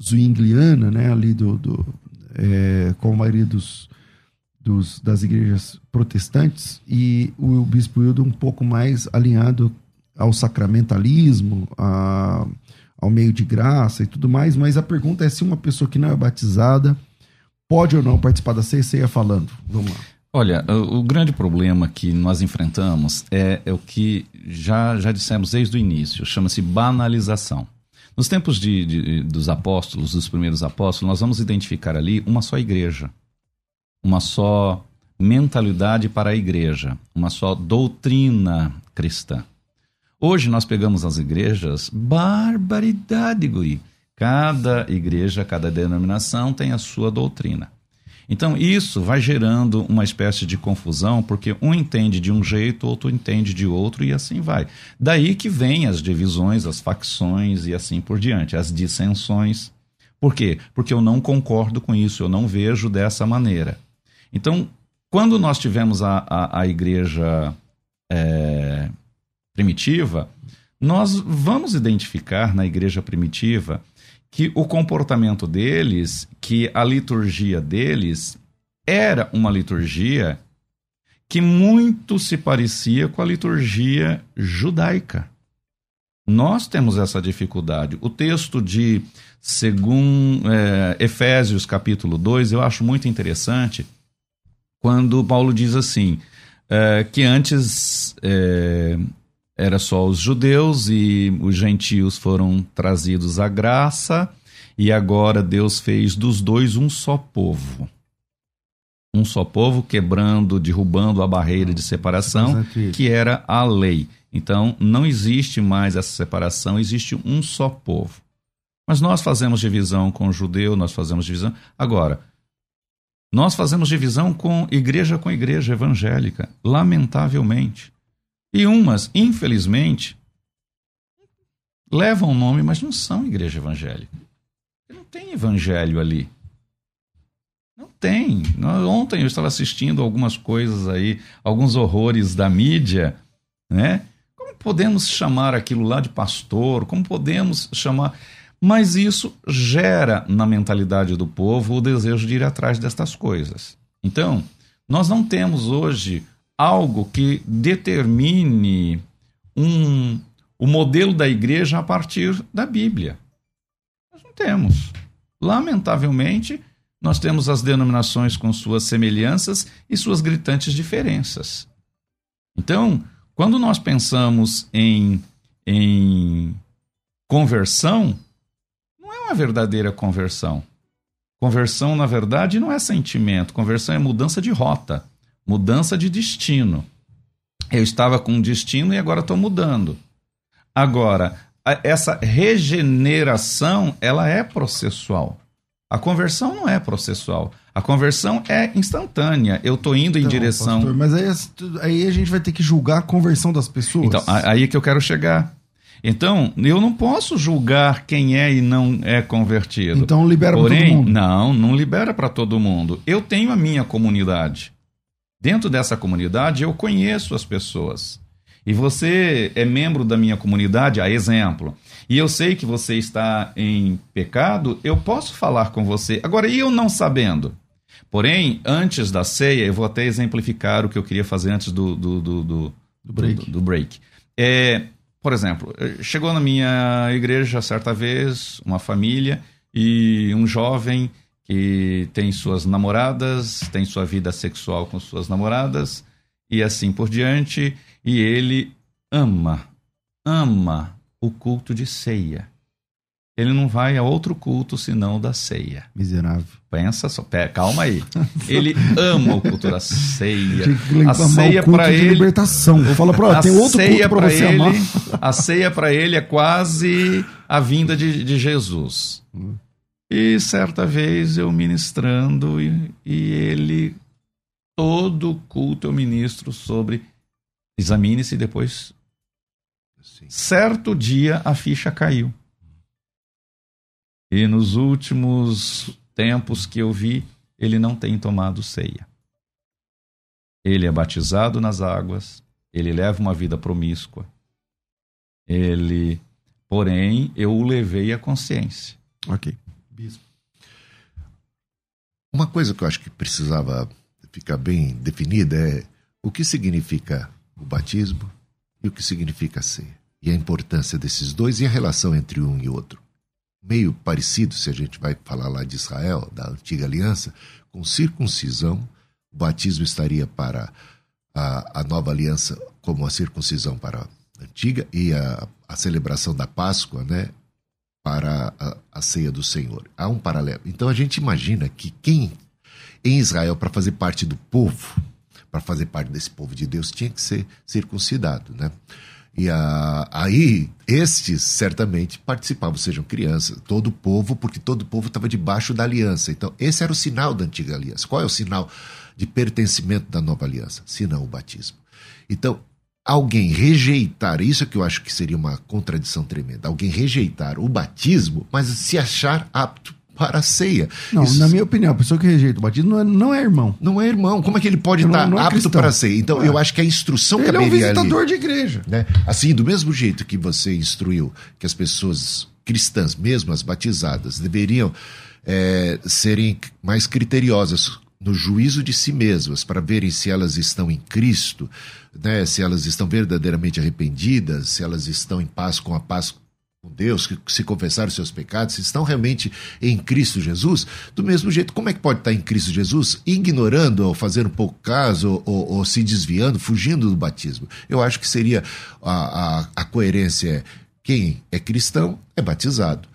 zwingliana, né, ali do, do é, com a maioria dos, dos, das igrejas protestantes, e o, bispo Hildo um pouco mais alinhado ao sacramentalismo, a, ao meio de graça e tudo mais, mas a pergunta é se uma pessoa que não é batizada pode ou não participar da ceia falando. Vamos lá. Olha, o, o, grande problema que nós enfrentamos é, é o que já, já dissemos desde o início, chama-se banalização. Nos tempos de, de, dos apóstolos, dos primeiros apóstolos, nós vamos identificar ali uma só igreja, uma só mentalidade para a igreja, uma só doutrina cristã. Hoje nós pegamos as igrejas, barbaridade, guri. Cada igreja, cada denominação tem a sua doutrina. Então, isso vai gerando uma espécie de confusão, porque um entende de um jeito, outro entende de outro, e assim vai. Daí que vem as divisões, as facções e assim por diante, as dissensões. Por quê? Porque eu não concordo com isso, eu não vejo dessa maneira. Então, quando nós tivemos a, a, a igreja é, primitiva, nós vamos identificar na igreja primitiva que o comportamento deles, que a liturgia deles era uma liturgia que muito se parecia com a liturgia judaica. Nós temos essa dificuldade. O texto de segundo, é, Efésios capítulo 2 eu acho muito interessante quando Paulo diz assim, é, que antes é, era só os judeus e os gentios foram trazidos à graça, e agora Deus fez dos dois um só povo. Um só povo, quebrando, derrubando a barreira de separação, que era a lei. Então, não existe mais essa separação, existe um só povo. Mas nós fazemos divisão com o judeu, nós fazemos divisão. Agora, nós fazemos divisão com igreja com igreja evangélica, lamentavelmente. E umas, infelizmente, levam o nome, mas não são igreja evangélica. Não tem evangelho ali. Não tem. Ontem eu estava assistindo algumas coisas aí, alguns horrores da mídia, né? Como podemos chamar aquilo lá de pastor? Como podemos chamar. Mas isso gera na mentalidade do povo o desejo de ir atrás destas coisas. Então, nós não temos hoje algo que determine um, o modelo da igreja a partir da Bíblia. Nós não temos. Lamentavelmente, nós temos as denominações com suas semelhanças e suas gritantes diferenças. Então, quando nós pensamos em, em conversão, não é uma verdadeira conversão. Conversão, na verdade, não é sentimento, conversão é mudança de rota mudança de destino. Eu estava com um destino e agora estou mudando. Agora, essa regeneração, ela é processual. A conversão não é processual. A conversão é instantânea. Eu estou indo então, em direção. Pastor, mas aí, aí, a gente vai ter que julgar a conversão das pessoas. Então, aí é que eu quero chegar. Então, eu não posso julgar quem é e não é convertido. Então libera para todo mundo. Não, não libera para todo mundo. Eu tenho a minha comunidade. Dentro dessa comunidade, eu conheço as pessoas. E você é membro da minha comunidade, a exemplo. E eu sei que você está em pecado, eu posso falar com você. Agora, e eu não sabendo? Porém, antes da ceia, eu vou até exemplificar o que eu queria fazer antes do, do, do, do, do break. Do, break. É, por exemplo, chegou na minha igreja certa vez uma família e um jovem que tem suas namoradas, tem sua vida sexual com suas namoradas e assim por diante, e ele ama, ama o culto de ceia. Ele não vai a outro culto senão o da ceia. Miserável. Pensa só, pera, calma aí. (laughs) Ele ama o culto da ceia. A ceia para ele. libertação. Fala para tem outro culto para você ele, amar. A ceia para ele é quase a vinda de, de Jesus. Hum. E certa vez eu ministrando e, e ele, todo culto eu ministro sobre examine-se depois. Sim. Certo dia a ficha caiu. E nos últimos tempos que eu vi, ele não tem tomado ceia. Ele é batizado nas águas, ele leva uma vida promíscua. Ele, porém, eu o levei à consciência. Ok. Bispo. Uma coisa que eu acho que precisava ficar bem definida é o que significa o batismo e o que significa a ceia. E a importância desses dois e a relação entre um e outro. Meio parecido, se a gente vai falar lá de Israel, da antiga aliança, com circuncisão, o batismo estaria para a, a nova aliança como a circuncisão para a antiga e a, a celebração da Páscoa, né, para a, a ceia do Senhor. Há um paralelo. Então a gente imagina que quem em Israel, para fazer parte do povo, para fazer parte desse povo de Deus, tinha que ser circuncidado, né? E a, aí, estes certamente participavam, sejam crianças, todo o povo, porque todo o povo estava debaixo da aliança. Então, esse era o sinal da antiga aliança. Qual é o sinal de pertencimento da nova aliança? Senão o batismo. Então, alguém rejeitar, isso é que eu acho que seria uma contradição tremenda, alguém rejeitar o batismo, mas se achar apto para a ceia. Não, Isso- na minha opinião, a pessoa que rejeita o batismo não é, não é irmão. Não é irmão. Como é que ele pode Não- estar não é apto cristão. para a ceia? Então, É. eu acho que a instrução Ele é um caberia ali visitador de igreja. né? Assim, do mesmo jeito que você instruiu que as pessoas cristãs, mesmo as batizadas, deveriam é, serem mais criteriosas no juízo de si mesmas para verem se elas estão em Cristo, né? se elas estão verdadeiramente arrependidas, se elas estão em paz com a paz com Deus, que se confessar os seus pecados, se estão realmente em Cristo Jesus, do mesmo jeito, como é que pode estar em Cristo Jesus ignorando ou fazendo pouco caso ou, ou se desviando, fugindo do batismo? Eu acho que seria a, a, a coerência é quem é cristão é batizado.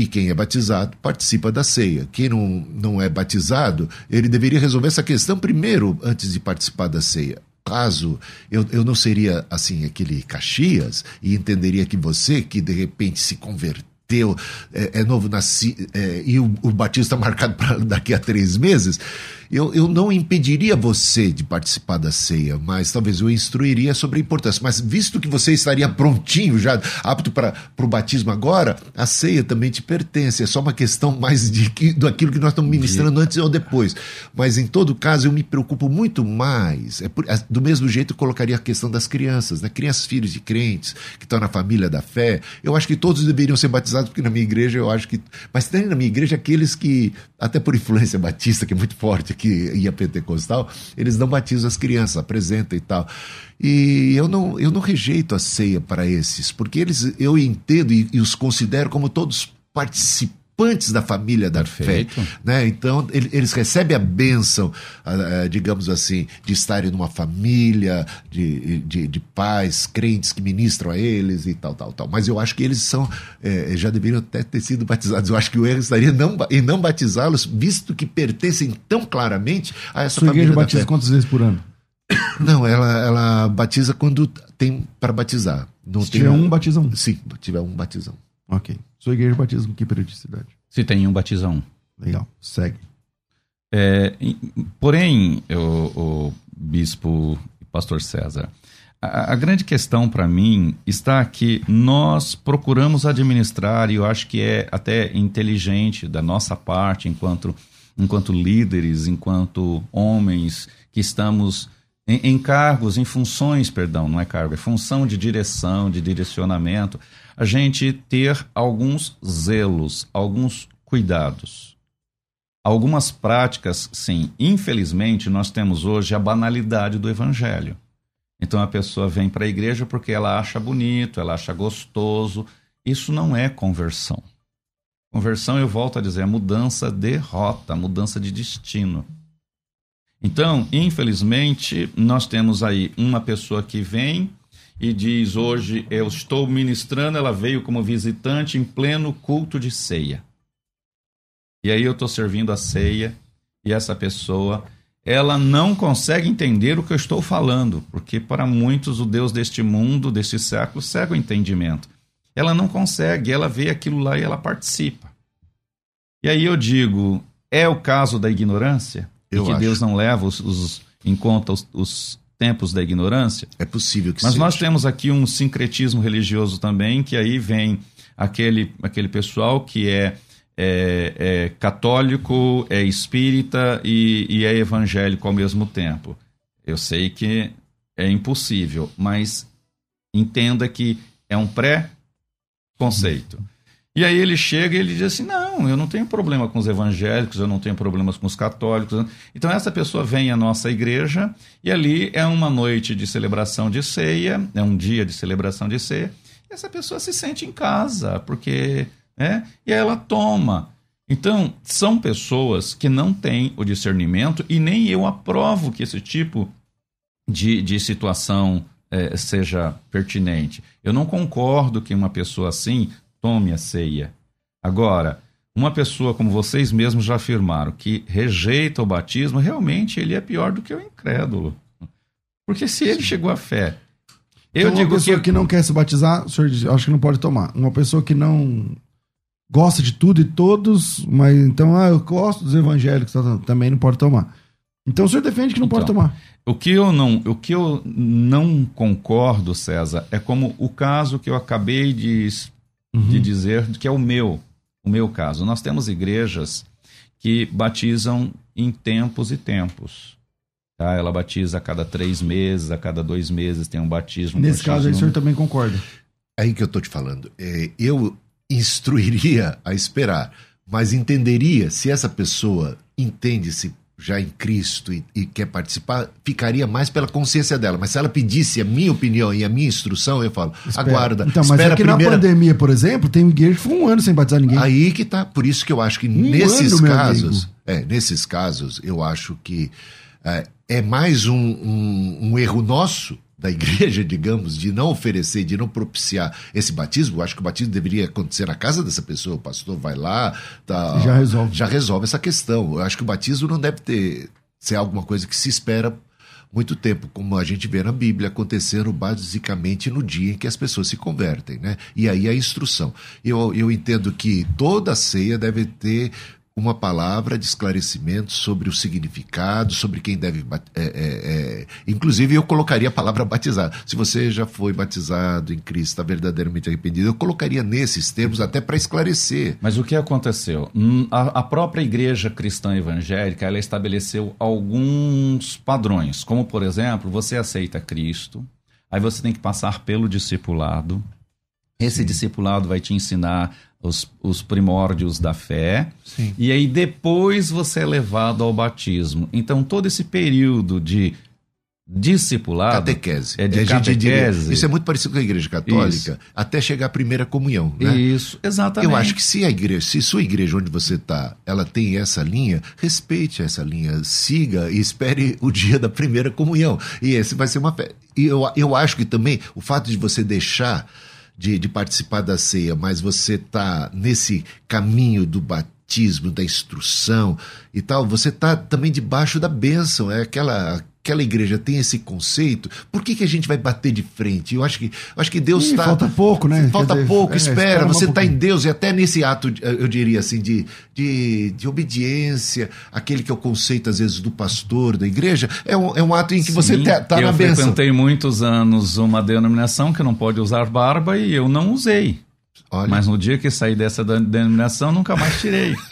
E quem é batizado participa da ceia. Quem não, não é batizado, ele deveria resolver essa questão primeiro antes de participar da ceia. Caso eu, eu não seria assim aquele Caxias e entenderia que você que de repente se converteu, é, é novo nasci, é, e o, o batismo está marcado para daqui a três meses, eu, eu não impediria você de participar da ceia, mas talvez eu instruiria sobre a importância. Mas visto que você estaria prontinho, já apto para o batismo agora, a ceia também te pertence. É só uma questão mais de que, daquilo que nós estamos ministrando antes ou depois. Mas em todo caso, eu me preocupo muito mais. É por- é- do mesmo jeito, eu colocaria a questão das crianças, né? Crianças, filhos de crentes, que estão na família da fé. Eu acho que todos deveriam ser batizados, porque na minha igreja eu acho que. Mas tem na minha igreja aqueles que, até por influência batista, que é muito forte aqui, e a pentecostal, eles não batizam as crianças, apresentam e tal. E eu não, eu não rejeito a ceia para esses, porque eles eu entendo e, e os considero como todos participantes da família da Perfeito. fé. Né? Então, ele- eles recebem a bênção, ah, ah, digamos assim, de estarem numa família, de, de, de pais, crentes que ministram a eles e tal, tal, tal. Mas eu acho que eles são, eh, já deveriam até ter sido batizados. Eu acho que o erro estaria não, em não batizá-los, visto que pertencem tão claramente a essa Sua família igreja da batiza fé. quantas vezes por ano? (coughs) Não, ela, ela batiza quando tem para batizar. Não Se tem tiver um, um. Sim, tiver um batizão. Ok. Sua igreja batiza com que periodicidade? Se tem um, batiza um. Legal. Segue. É, porém, o, o bispo e pastor César, a, a grande questão para mim está que nós procuramos administrar, e eu acho que é até inteligente da nossa parte, enquanto, enquanto líderes, enquanto homens que estamos em cargos, em funções, perdão, não é cargo, é função de direção, de direcionamento, a gente ter alguns zelos, alguns cuidados. Algumas práticas, sim. Infelizmente, nós temos hoje a banalidade do evangelho. Então a pessoa vem para a igreja porque ela acha bonito, ela acha gostoso. Isso não é conversão. Conversão, eu volto a dizer, é mudança de rota, mudança de destino. Então, infelizmente, nós temos aí uma pessoa que vem e diz: Hoje eu estou ministrando, ela veio como visitante em pleno culto de ceia. E aí eu estou servindo a ceia e essa pessoa, ela não consegue entender o que eu estou falando, porque para muitos o Deus deste mundo, deste século, cega o entendimento. Ela não consegue, ela vê aquilo lá e ela participa. E aí eu digo, é o caso da ignorância? Eu e que acho. Deus não leva os, os- em conta os, os tempos da ignorância? É possível que Mas seja. nós temos aqui um sincretismo religioso também, que aí vem aquele, aquele pessoal que é, é, é católico, é espírita e, e é evangélico ao mesmo tempo. Eu sei que é impossível, mas entenda que é um pré-conceito. E aí ele chega e ele diz assim: não, eu não tenho problema com os evangélicos, eu não tenho problemas com os católicos. Então essa pessoa vem à nossa igreja e ali é uma noite de celebração de ceia, é um dia de celebração de ceia, e essa pessoa se sente em casa, porque. Né, e ela toma. Então, são pessoas que não têm o discernimento e nem eu aprovo que esse tipo de, de situação eh, seja pertinente. Eu não concordo que uma pessoa assim tome a ceia. Agora, uma pessoa como vocês mesmos já afirmaram, que rejeita o batismo, realmente ele é pior do que o incrédulo. Porque se ele chegou à fé Eu então, digo uma pessoa que... que não quer se batizar, o senhor diz, acho que não pode tomar. Uma pessoa que não gosta de tudo e todos, mas então, ah, eu gosto dos evangélicos, tá, tá, também não pode tomar. Então o senhor defende que não então, pode tomar. O que eu não, o que eu não concordo, César, é como o caso que eu acabei de, uhum. de dizer, que é o meu, o meu caso. Nós temos igrejas que batizam em tempos e tempos. Tá? Ela batiza a cada três meses, a cada dois meses tem um batismo. Nesse caso aí, o senhor também concorda? É aí que eu estou te falando. É, eu instruiria a esperar, mas entenderia se essa pessoa entende-se já em Cristo e, e, quer participar, ficaria mais pela consciência dela. Mas se ela pedisse a minha opinião e a minha instrução, eu falo, espera. aguarda. Então, mas é que primeira... na pandemia, por exemplo, tem igreja que foi um ano sem batizar ninguém. Aí que tá. Por isso que eu acho que um nesses ano, casos, é, nesses casos, eu acho que é, é mais um, um, um erro nosso da igreja, (laughs) digamos, de não oferecer, de não propiciar esse batismo, eu acho que o batismo deveria acontecer na casa dessa pessoa, o pastor vai lá, tá, já resolve. Já resolve essa questão. Eu acho que o batismo não deve ter ser alguma coisa que se espera muito tempo, como a gente vê na Bíblia acontecendo basicamente no dia em que as pessoas se convertem, né? E aí a instrução. Eu, eu entendo que toda ceia deve ter uma palavra de esclarecimento sobre o significado, sobre quem deve. É, é, é, inclusive, eu colocaria a palavra batizar. Se você já foi batizado em Cristo, está verdadeiramente arrependido, eu colocaria nesses termos até para esclarecer. Mas o que aconteceu? Hum, a, a própria igreja cristã evangélica ela estabeleceu alguns padrões, como, por exemplo, você aceita Cristo, aí você tem que passar pelo discipulado. Esse Sim. discipulado vai te ensinar os, os primórdios da fé. Sim. E aí depois você é levado ao batismo. Então todo esse período de discipulado catequese. É de catequese. Diria, isso é muito parecido com a igreja católica, isso. até chegar à primeira comunhão, né? Isso, exatamente. Eu acho que se a igreja, se sua igreja onde você está, ela tem essa linha, respeite essa linha, siga e espere o dia da primeira comunhão. E esse vai ser uma fé. E eu, eu acho que também o fato de você deixar de, de participar da ceia, mas você está nesse caminho do batismo, da instrução e tal, você está também debaixo da bênção, é aquela aquela igreja tem esse conceito, por que, que a gente vai bater de frente? Eu acho que, eu acho que Deus está. Falta pouco, né? Falta dizer, pouco, é, espera, espera você está em Deus, e até nesse ato, eu diria assim, de, de, de obediência, aquele que é o conceito, às vezes, do pastor da igreja, é um, é um ato em que Sim, você está tá na bênção. Eu frequentei muitos anos uma denominação que não pode usar barba e eu não usei. Olha. Mas no dia que saí dessa denominação, nunca mais tirei. (laughs)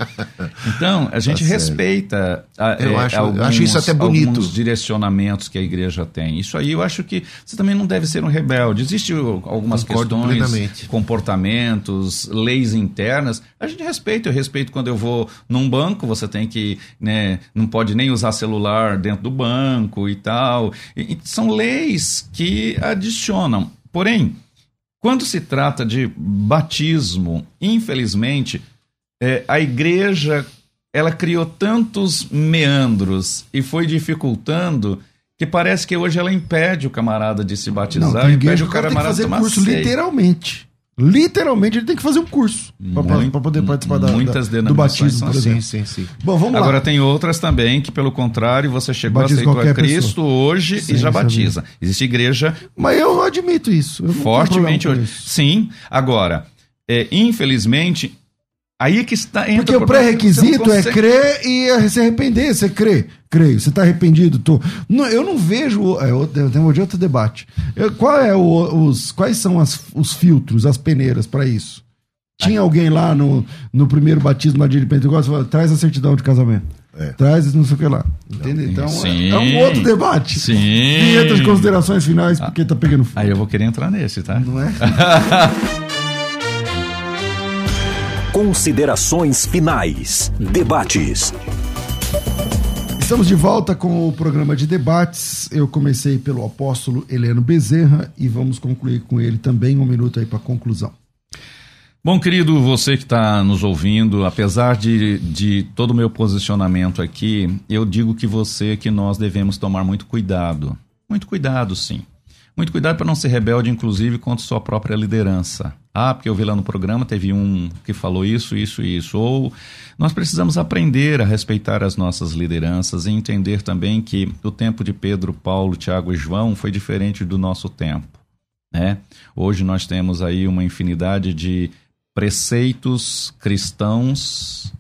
Então, a gente tá respeita a, eu é, acho, alguns, acho isso até bonito. alguns direcionamentos que a igreja tem. Isso aí eu acho que você também não deve ser um rebelde. Existem algumas Concordo questões, plenamente. comportamentos, leis internas. A gente respeita. Eu respeito quando eu vou num banco, você tem que, né, não pode nem usar celular dentro do banco e tal. E, e são leis que adicionam. Porém, quando se trata de batismo, infelizmente, é, a igreja ela criou tantos meandros e foi dificultando que parece que hoje ela impede o camarada de se batizar, Não, impede o camarada de fazer curso literalmente. Literalmente ele tem que fazer um curso para poder participar da, muitas da, do batismo, por exemplo. Sim, sim, sim. Bom, vamos Agora lá. tem outras também que, pelo contrário, você chegou, Batiza aceitou a Cristo pessoa. hoje sim, e já batiza. Existe igreja. Mas eu admito isso. Eu fortemente hoje. Sim. Agora, é, infelizmente, Aí é que está Porque o pré-requisito é crer e se arrepender. Você crê, creio. Você está arrependido? Tô. Não, eu não vejo. É, eu tenho outro debate. Eu, qual é o, os, quais são as, os filtros, as peneiras para isso? Tinha alguém lá no, no primeiro batismo lá de Pentecostes falou, traz a certidão de casamento. É. Traz não sei o que lá. Entende? Então é, é, um outro debate. Sim. Vinheta de considerações finais, porque tá pegando fogo. Aí eu vou querer entrar nesse, tá? Não é? (laughs) Considerações finais. Debates. Estamos de volta com o programa de debates. Eu comecei pelo apóstolo Heleno Bezerra e vamos concluir com ele também um minuto aí para conclusão. Bom, querido, você que está nos ouvindo, apesar de, de todo o meu posicionamento aqui, eu digo que você, que nós devemos tomar muito cuidado. Muito cuidado, sim. Muito cuidado para não ser rebelde, inclusive, contra sua própria liderança. Ah, porque eu vi lá no programa, teve um que falou isso, isso e isso. Ou nós precisamos aprender a respeitar as nossas lideranças e entender também que o tempo de Pedro, Paulo, Tiago e João foi diferente do nosso tempo. Né? Hoje nós temos aí uma infinidade de preceitos cristãos,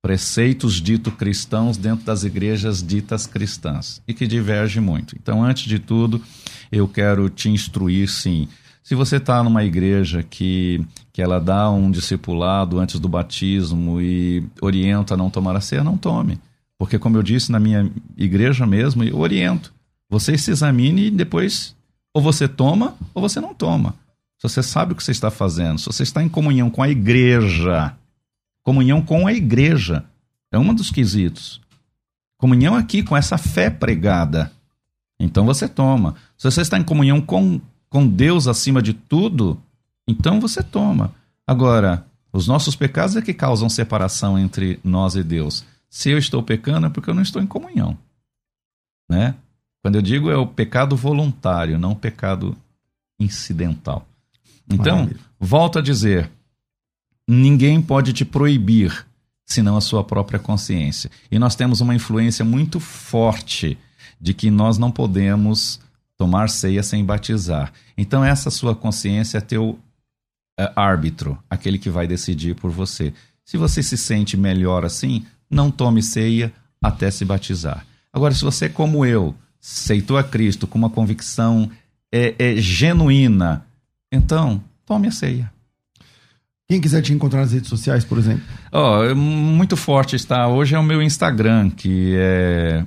preceitos dito cristãos dentro das igrejas ditas cristãs e que diverge muito. Então, antes de tudo, eu quero te instruir, sim. Se você está numa igreja que, que ela dá um discipulado antes do batismo e orienta a não tomar a ceia, não tome. Porque, como eu disse na minha igreja mesmo, eu oriento. Você se examine e depois ou você toma ou você não toma. Se você sabe o que você está fazendo, se você está em comunhão com a igreja, comunhão com a igreja é um dos quesitos. Comunhão aqui com essa fé pregada. Então você toma. Se você está em comunhão com, com Deus acima de tudo, então você toma. Agora, os nossos pecados é que causam separação entre nós e Deus. Se eu estou pecando é porque eu não estou em comunhão. Né? Quando eu digo é o pecado voluntário, não o pecado incidental. Então, Maravilha. volto a dizer: ninguém pode te proibir senão a sua própria consciência. E nós temos uma influência muito forte de que nós não podemos tomar ceia sem batizar. Então, essa sua consciência é teu é, árbitro, aquele que vai decidir por você. Se você se sente melhor assim, não tome ceia até se batizar. Agora, se você, como eu, aceitou a Cristo com uma convicção é, é, genuína, então tome a ceia. Quem quiser te encontrar nas redes sociais, por exemplo? Oh, muito forte está. Hoje é o meu Instagram, que é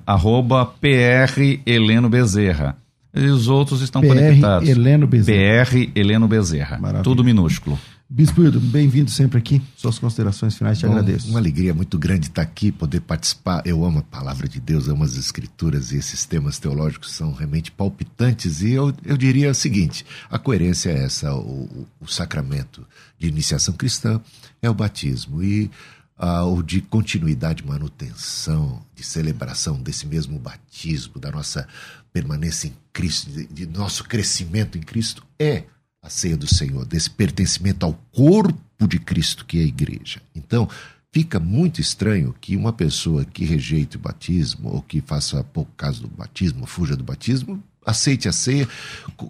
@prheleno_bezerra. E os outros estão PR conectados. Heleno Bezerra. PR Heleno Bezerra. Maravilha. Tudo minúsculo. Bispo Hildo, bem-vindo sempre aqui. Suas considerações finais, te Bom, agradeço. Uma alegria muito grande estar aqui, poder participar. Eu amo a palavra de Deus, amo as escrituras e esses temas teológicos são realmente palpitantes. E eu, eu diria o seguinte: a coerência é essa, o, o sacramento de iniciação cristã é o batismo. E uh, o de continuidade, manutenção, de celebração desse mesmo batismo, da nossa permanência em Cristo, de, de nosso crescimento em Cristo, é a ceia do Senhor, desse pertencimento ao corpo de Cristo, que é a igreja. Então, fica muito estranho que uma pessoa que rejeite o batismo, ou que faça pouco caso do batismo, fuja do batismo, aceite a ceia,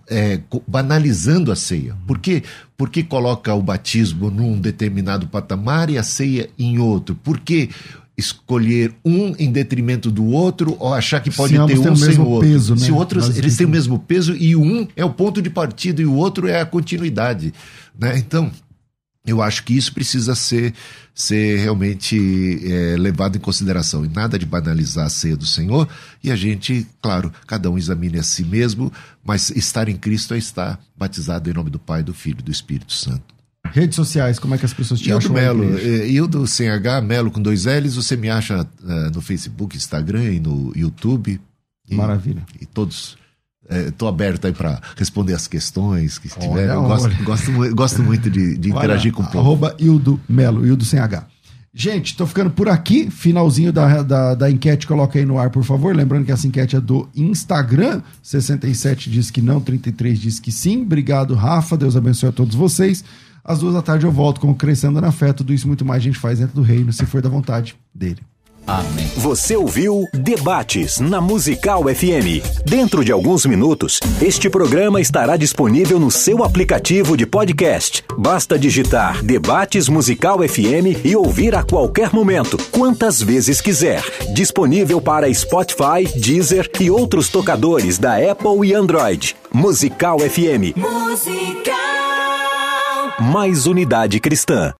é, banalizando a ceia. Por quê? Porque coloca o batismo num determinado patamar e a ceia em outro. Por quê? Escolher um em detrimento do outro ou achar que pode ter um sem o outro. Peso, né? Se outros eles têm o mesmo peso e um é o ponto de partida e o outro é a continuidade, né? Então eu acho que isso precisa ser, ser realmente é, levado em consideração. E nada de banalizar a ceia do Senhor. E a gente, claro, cada um examine a si mesmo, mas estar em Cristo é estar batizado em nome do Pai, do Filho e do Espírito Santo. Redes sociais, como é que as pessoas te Ildo acham? Melo, é, Ildo sem H, Melo com dois L's, você me acha uh, no Facebook, Instagram e no YouTube. E, Maravilha. E todos. Estou é, aberto aí para responder as questões que tiverem. Eu gosto, gosto, gosto, muito de, de (laughs) interagir com o povo. Arroba Ildo Melo, Ildo sem H. Gente, estou ficando por aqui. Finalzinho da, da, da, enquete, coloca aí no ar, por favor. Lembrando que essa enquete é do Instagram. 67 diz que não, 33 diz que sim. Obrigado, Rafa. Deus abençoe a todos vocês. Às duas da tarde eu volto com Crescendo na Fé. Tudo isso muito mais a gente faz dentro do reino, se for da vontade dele. Amém. Você ouviu Debates na Musical FM. Dentro de alguns minutos, este programa estará disponível no seu aplicativo de podcast. Basta digitar Debates Musical FM e ouvir a qualquer momento, quantas vezes quiser. Disponível para Spotify, Deezer e outros tocadores da Apple e Android. Musical FM. Musical mais unidade cristã.